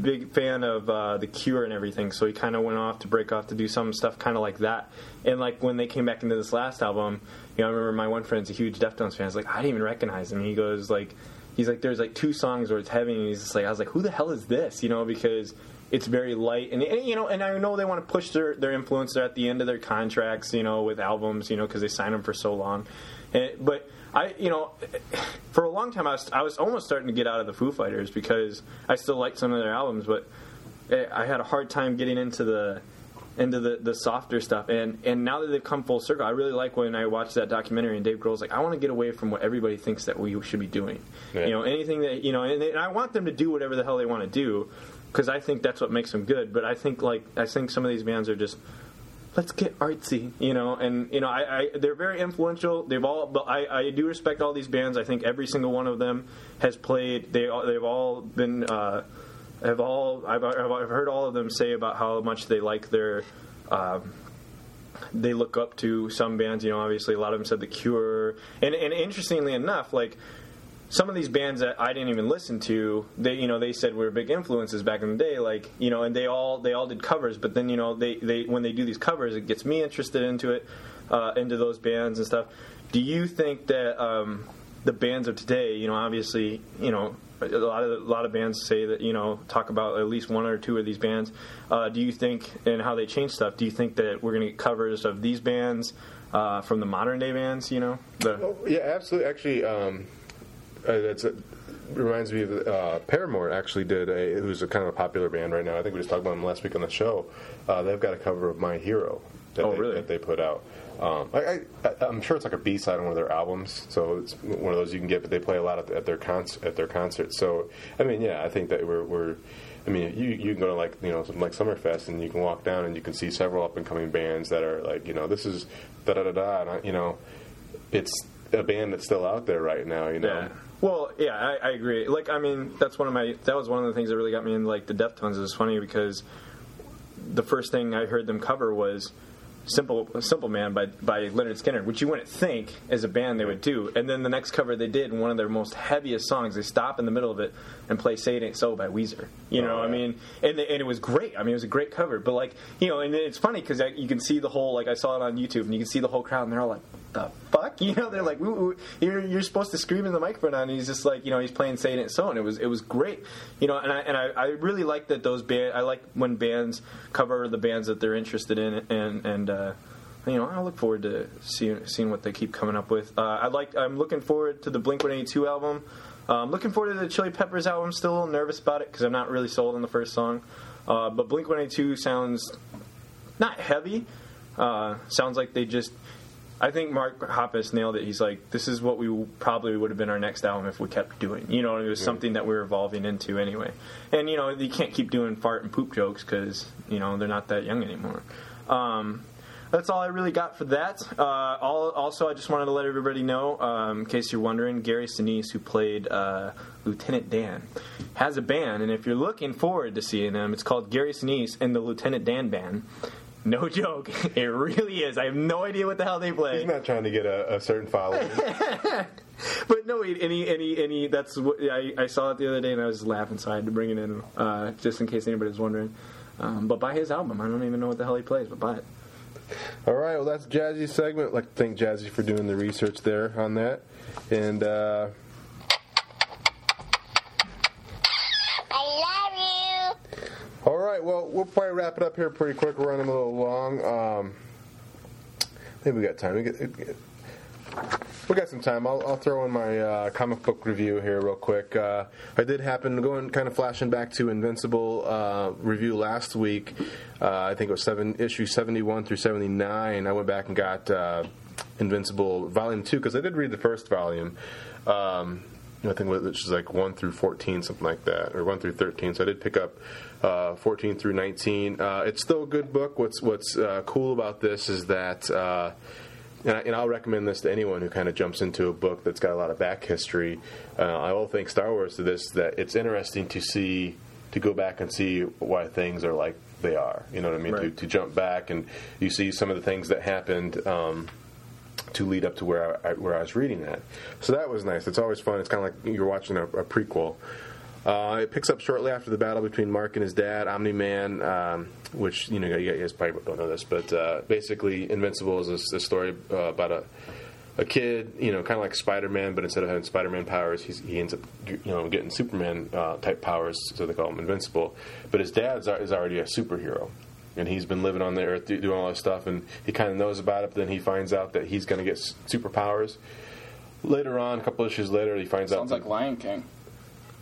big fan of uh, the Cure and everything, so he kind of went off to break off to do some stuff kind of like that. And like when they came back into this last album, you know, I remember my one friend's a huge Deftones fan. He's like, I didn't even recognize him. He goes like, he's like, there's like two songs where it's heavy, and he's just like, I was like, who the hell is this? You know, because it's very light, and, and you know, and I know they want to push their their influence. They're at the end of their contracts, you know, with albums, you know, because they signed them for so long. And, but I, you know, for a long time, I was I was almost starting to get out of the Foo Fighters because I still liked some of their albums, but eh, I had a hard time getting into the into the, the softer stuff. And and now that they've come full circle, I really like when I watched that documentary and Dave Grohl's like, I want to get away from what everybody thinks that we should be doing. Yeah. You know, anything that you know, and, they, and I want them to do whatever the hell they want to do because I think that's what makes them good. But I think like I think some of these bands are just let's get artsy, you know. And you know, I, I they're very influential. They've all, but I, I do respect all these bands. I think every single one of them has played. They all- they've all been. Uh, have all I've, I've heard all of them say about how much they like their. Um, they look up to some bands, you know. Obviously, a lot of them said The Cure, and and interestingly enough, like some of these bands that I didn't even listen to, they you know they said were big influences back in the day, like you know, and they all they all did covers. But then you know they they when they do these covers, it gets me interested into it, uh, into those bands and stuff. Do you think that um, the bands of today, you know, obviously, you know, a lot of a lot of bands say that you know talk about at least one or two of these bands. Uh, do you think and how they change stuff? Do you think that we're going to get covers of these bands uh, from the modern day bands? You know, the Yeah, absolutely. Actually, um, uh, that's a, reminds me of uh, Paramore. Actually, did a who's a kind of a popular band right now. I think we just talked about them last week on the show. Uh, they've got a cover of My Hero that, Oh, they, really? that they put out. Um, I, I'm sure it's like a B side on one of their albums, so it's one of those you can get. But they play a lot at, at their cons- at their concerts. So, I mean, yeah, I think that we're, we're I mean, you you can go to like you know something like Summerfest and you can walk down and you can see several up and coming bands that are like you know this is da da da da you know it's a band that's still out there right now. You know. Yeah. Well, yeah, I, I agree. Like, I mean, that's one of my. That was one of the things that really got me in like the Deftones. It was funny because the first thing I heard them cover was "Simple Simple Man" by by Lynyrd Skynyrd, which you wouldn't think as a band they would do. And then the next cover they did, one of their most heaviest songs, they stop in the middle of it and play "Say It Ain't So" by Weezer. You know, Oh, I mean, and they, and it was great. I mean, it was a great cover. But like, you know, and it's funny because you can see the whole like I saw it on YouTube, and you can see the whole crowd, and they're all like, "The fuck," you know? They're like, "Woo, woo, "You're you're supposed to scream in the microphone," and he's just like, you know, he's playing "Say It Ain't So," and it was it was great, you know. And I and I, I really like that those band. I like when bands cover the bands that they're interested in, and and. uh you know, I look forward to seeing seeing what they keep coming up with. Uh, I like. I'm looking forward to the Blink 182 album. Uh, I'm looking forward to the Chili Peppers album. Still a little nervous about it because I'm not really sold on the first song. Uh, but Blink 182 sounds not heavy. Uh, sounds like they just. I think Mark Hoppus nailed it. He's like, this is what we probably would have been our next album if we kept doing. You know, it was something that we were evolving into anyway. And you know, you can't keep doing fart and poop jokes because you know they're not that young anymore. Um, that's all I really got for that. Uh, all, also, I just wanted to let everybody know, um, in case you're wondering, Gary Sinise, who played uh, Lieutenant Dan, has a band, and if you're looking forward to seeing them, it's called Gary Sinise and the Lieutenant Dan Band. No joke, it really is. I have no idea what the hell they play. He's not trying to get a, a certain following. But no, any, any, any. That's what I, I saw it the other day, and I was just laughing, so I had to bring it in, uh, just in case anybody was wondering. Um, but buy his album. I don't even know what the hell he plays, but buy it. All right, well, that's Jazzy's segment. I'd like to thank Jazzy for doing the research there on that. And uh, I love you. all right, well, we'll probably wrap it up here pretty quick. We're running a little long. Um, I think we got time. We got, we got some time. I'll, I'll throw in my uh, comic book review here real quick. Uh, I did happen to go and kind of flashing back to Invincible uh, review last week. Uh, I think it was seven issue seventy one through seventy nine. I went back and got uh, Invincible Volume Two because I did read the first volume. Um, I think which is like one through fourteen, something like that, or one through thirteen. So I did pick up uh, fourteen through nineteen. It's still a good book. What's what's cool about this is that. And, I, and I'll recommend this to anyone who kind of jumps into a book that's got a lot of back history. Uh, I will thank Star Wars to this that it's interesting to see to go back and see why things are like they are. You know what I mean? To, to jump back and you see some of the things that happened. Um, to lead up to where I, where I was reading that, so that was nice. It's always fun. It's kind of like you're watching a, a prequel. Uh, it picks up shortly after the battle between Mark and his dad, Omni Man, um, which you know you guys probably don't know this, but uh, basically Invincible is this, this story uh, about a a kid, you know, kind of like Spider Man, but instead of having Spider Man powers, he's, he ends up you know getting Superman uh, type powers, so they call him Invincible. But his dad is already a superhero. And he's been living on the earth doing all this stuff, and he kind of knows about it. But then he finds out that he's going to get superpowers. Later on, a couple issues later, he finds out Sounds like Lion King.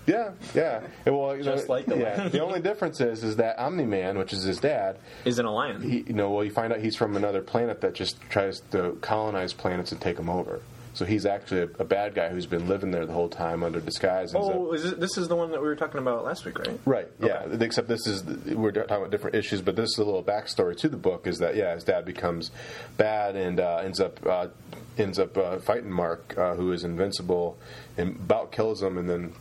Yeah, yeah. And well, you Just know, like the yeah. Lion The only difference is, is that Omni Man, which is his dad, Isn't a lion. he, you know, well, you find out he's from another planet that just tries to colonize planets and take them over. So he's actually a, a bad guy who's been living there the whole time under disguise. up- Oh, is it, this is the one that we were talking about last week, right? Right. Yeah. Except this is we're talking about different issues, but this is a little backstory to the book. Is that yeah, his dad becomes bad and uh, ends up uh, ends up uh, fighting Mark, uh, who is invincible, and about kills him, and then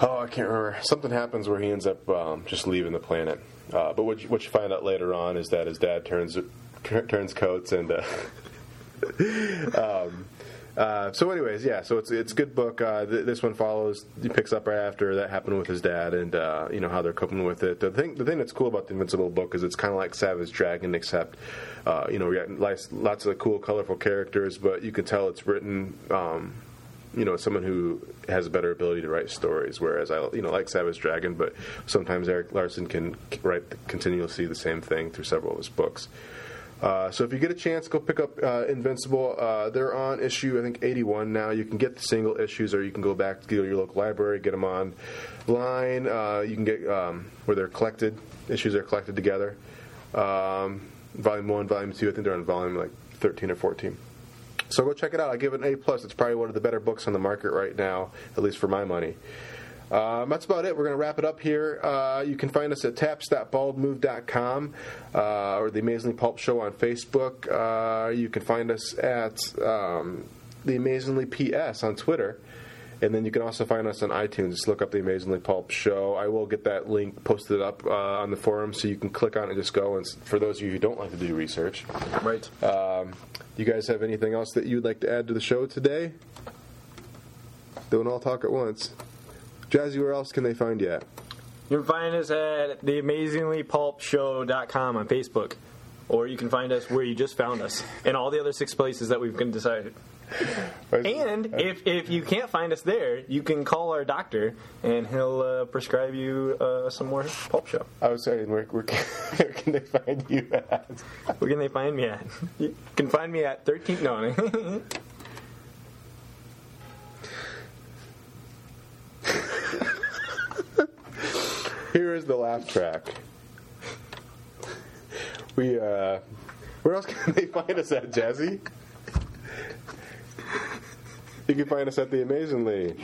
oh, I can't remember. Something happens where he ends up um, just leaving the planet. Uh, but what you, what you find out later on is that his dad turns turns coats and. Uh, um, uh, so, anyways, yeah. So it's it's a good book. Uh, th- this one follows. He picks up right after that happened with his dad, and uh, you know how they're coping with it. The thing the thing that's cool about the Invincible book is it's kind of like Savage Dragon, except uh, you know we got lots, lots of cool, colorful characters, but you can tell it's written. Um, you know, someone who has a better ability to write stories. Whereas I, you know, like Savage Dragon, but sometimes Erik Larsen can write continuously the same thing through several of his books. Uh, so if you get a chance, go pick up uh, Invincible. Uh, they're on issue I think 81 now. You can get the single issues, or you can go back to your local library, get them online. Uh, you can get um, where they're collected. Issues are collected together. Um, volume one, volume two. I think they're on volume like 13 or 14. So go check it out. I give it an A plus. It's probably one of the better books on the market right now, at least for my money. Um, that's about it. We're going to wrap it up here. Uh, you can find us at taps.baldmove.com uh, or the Amazingly Pulp Show on Facebook. Uh, you can find us at um, the Amazingly PS on Twitter. And then you can also find us on iTunes. Just look up the Amazingly Pulp Show. I will get that link posted up uh, on the forum so you can click on it and just go. And for those of you who don't like to do research, right? Um, you guys have anything else that you'd like to add to the show today? Don't all talk at once. Jazzy, where else can they find you at? You can find us at theamazinglypulpshow.com on Facebook. Or you can find us where you just found us, and all the other six places that we've decided. And if, if you can't find us there, you can call our doctor, and he'll uh, prescribe you uh, some more pulp show. I was saying, where, where, can, where can they find you at? Where can they find me at? You can find me at 13. No, no. Here is the laugh track. We, uh, where else can they find us at, Jazzy? You can find us at the Amazingly.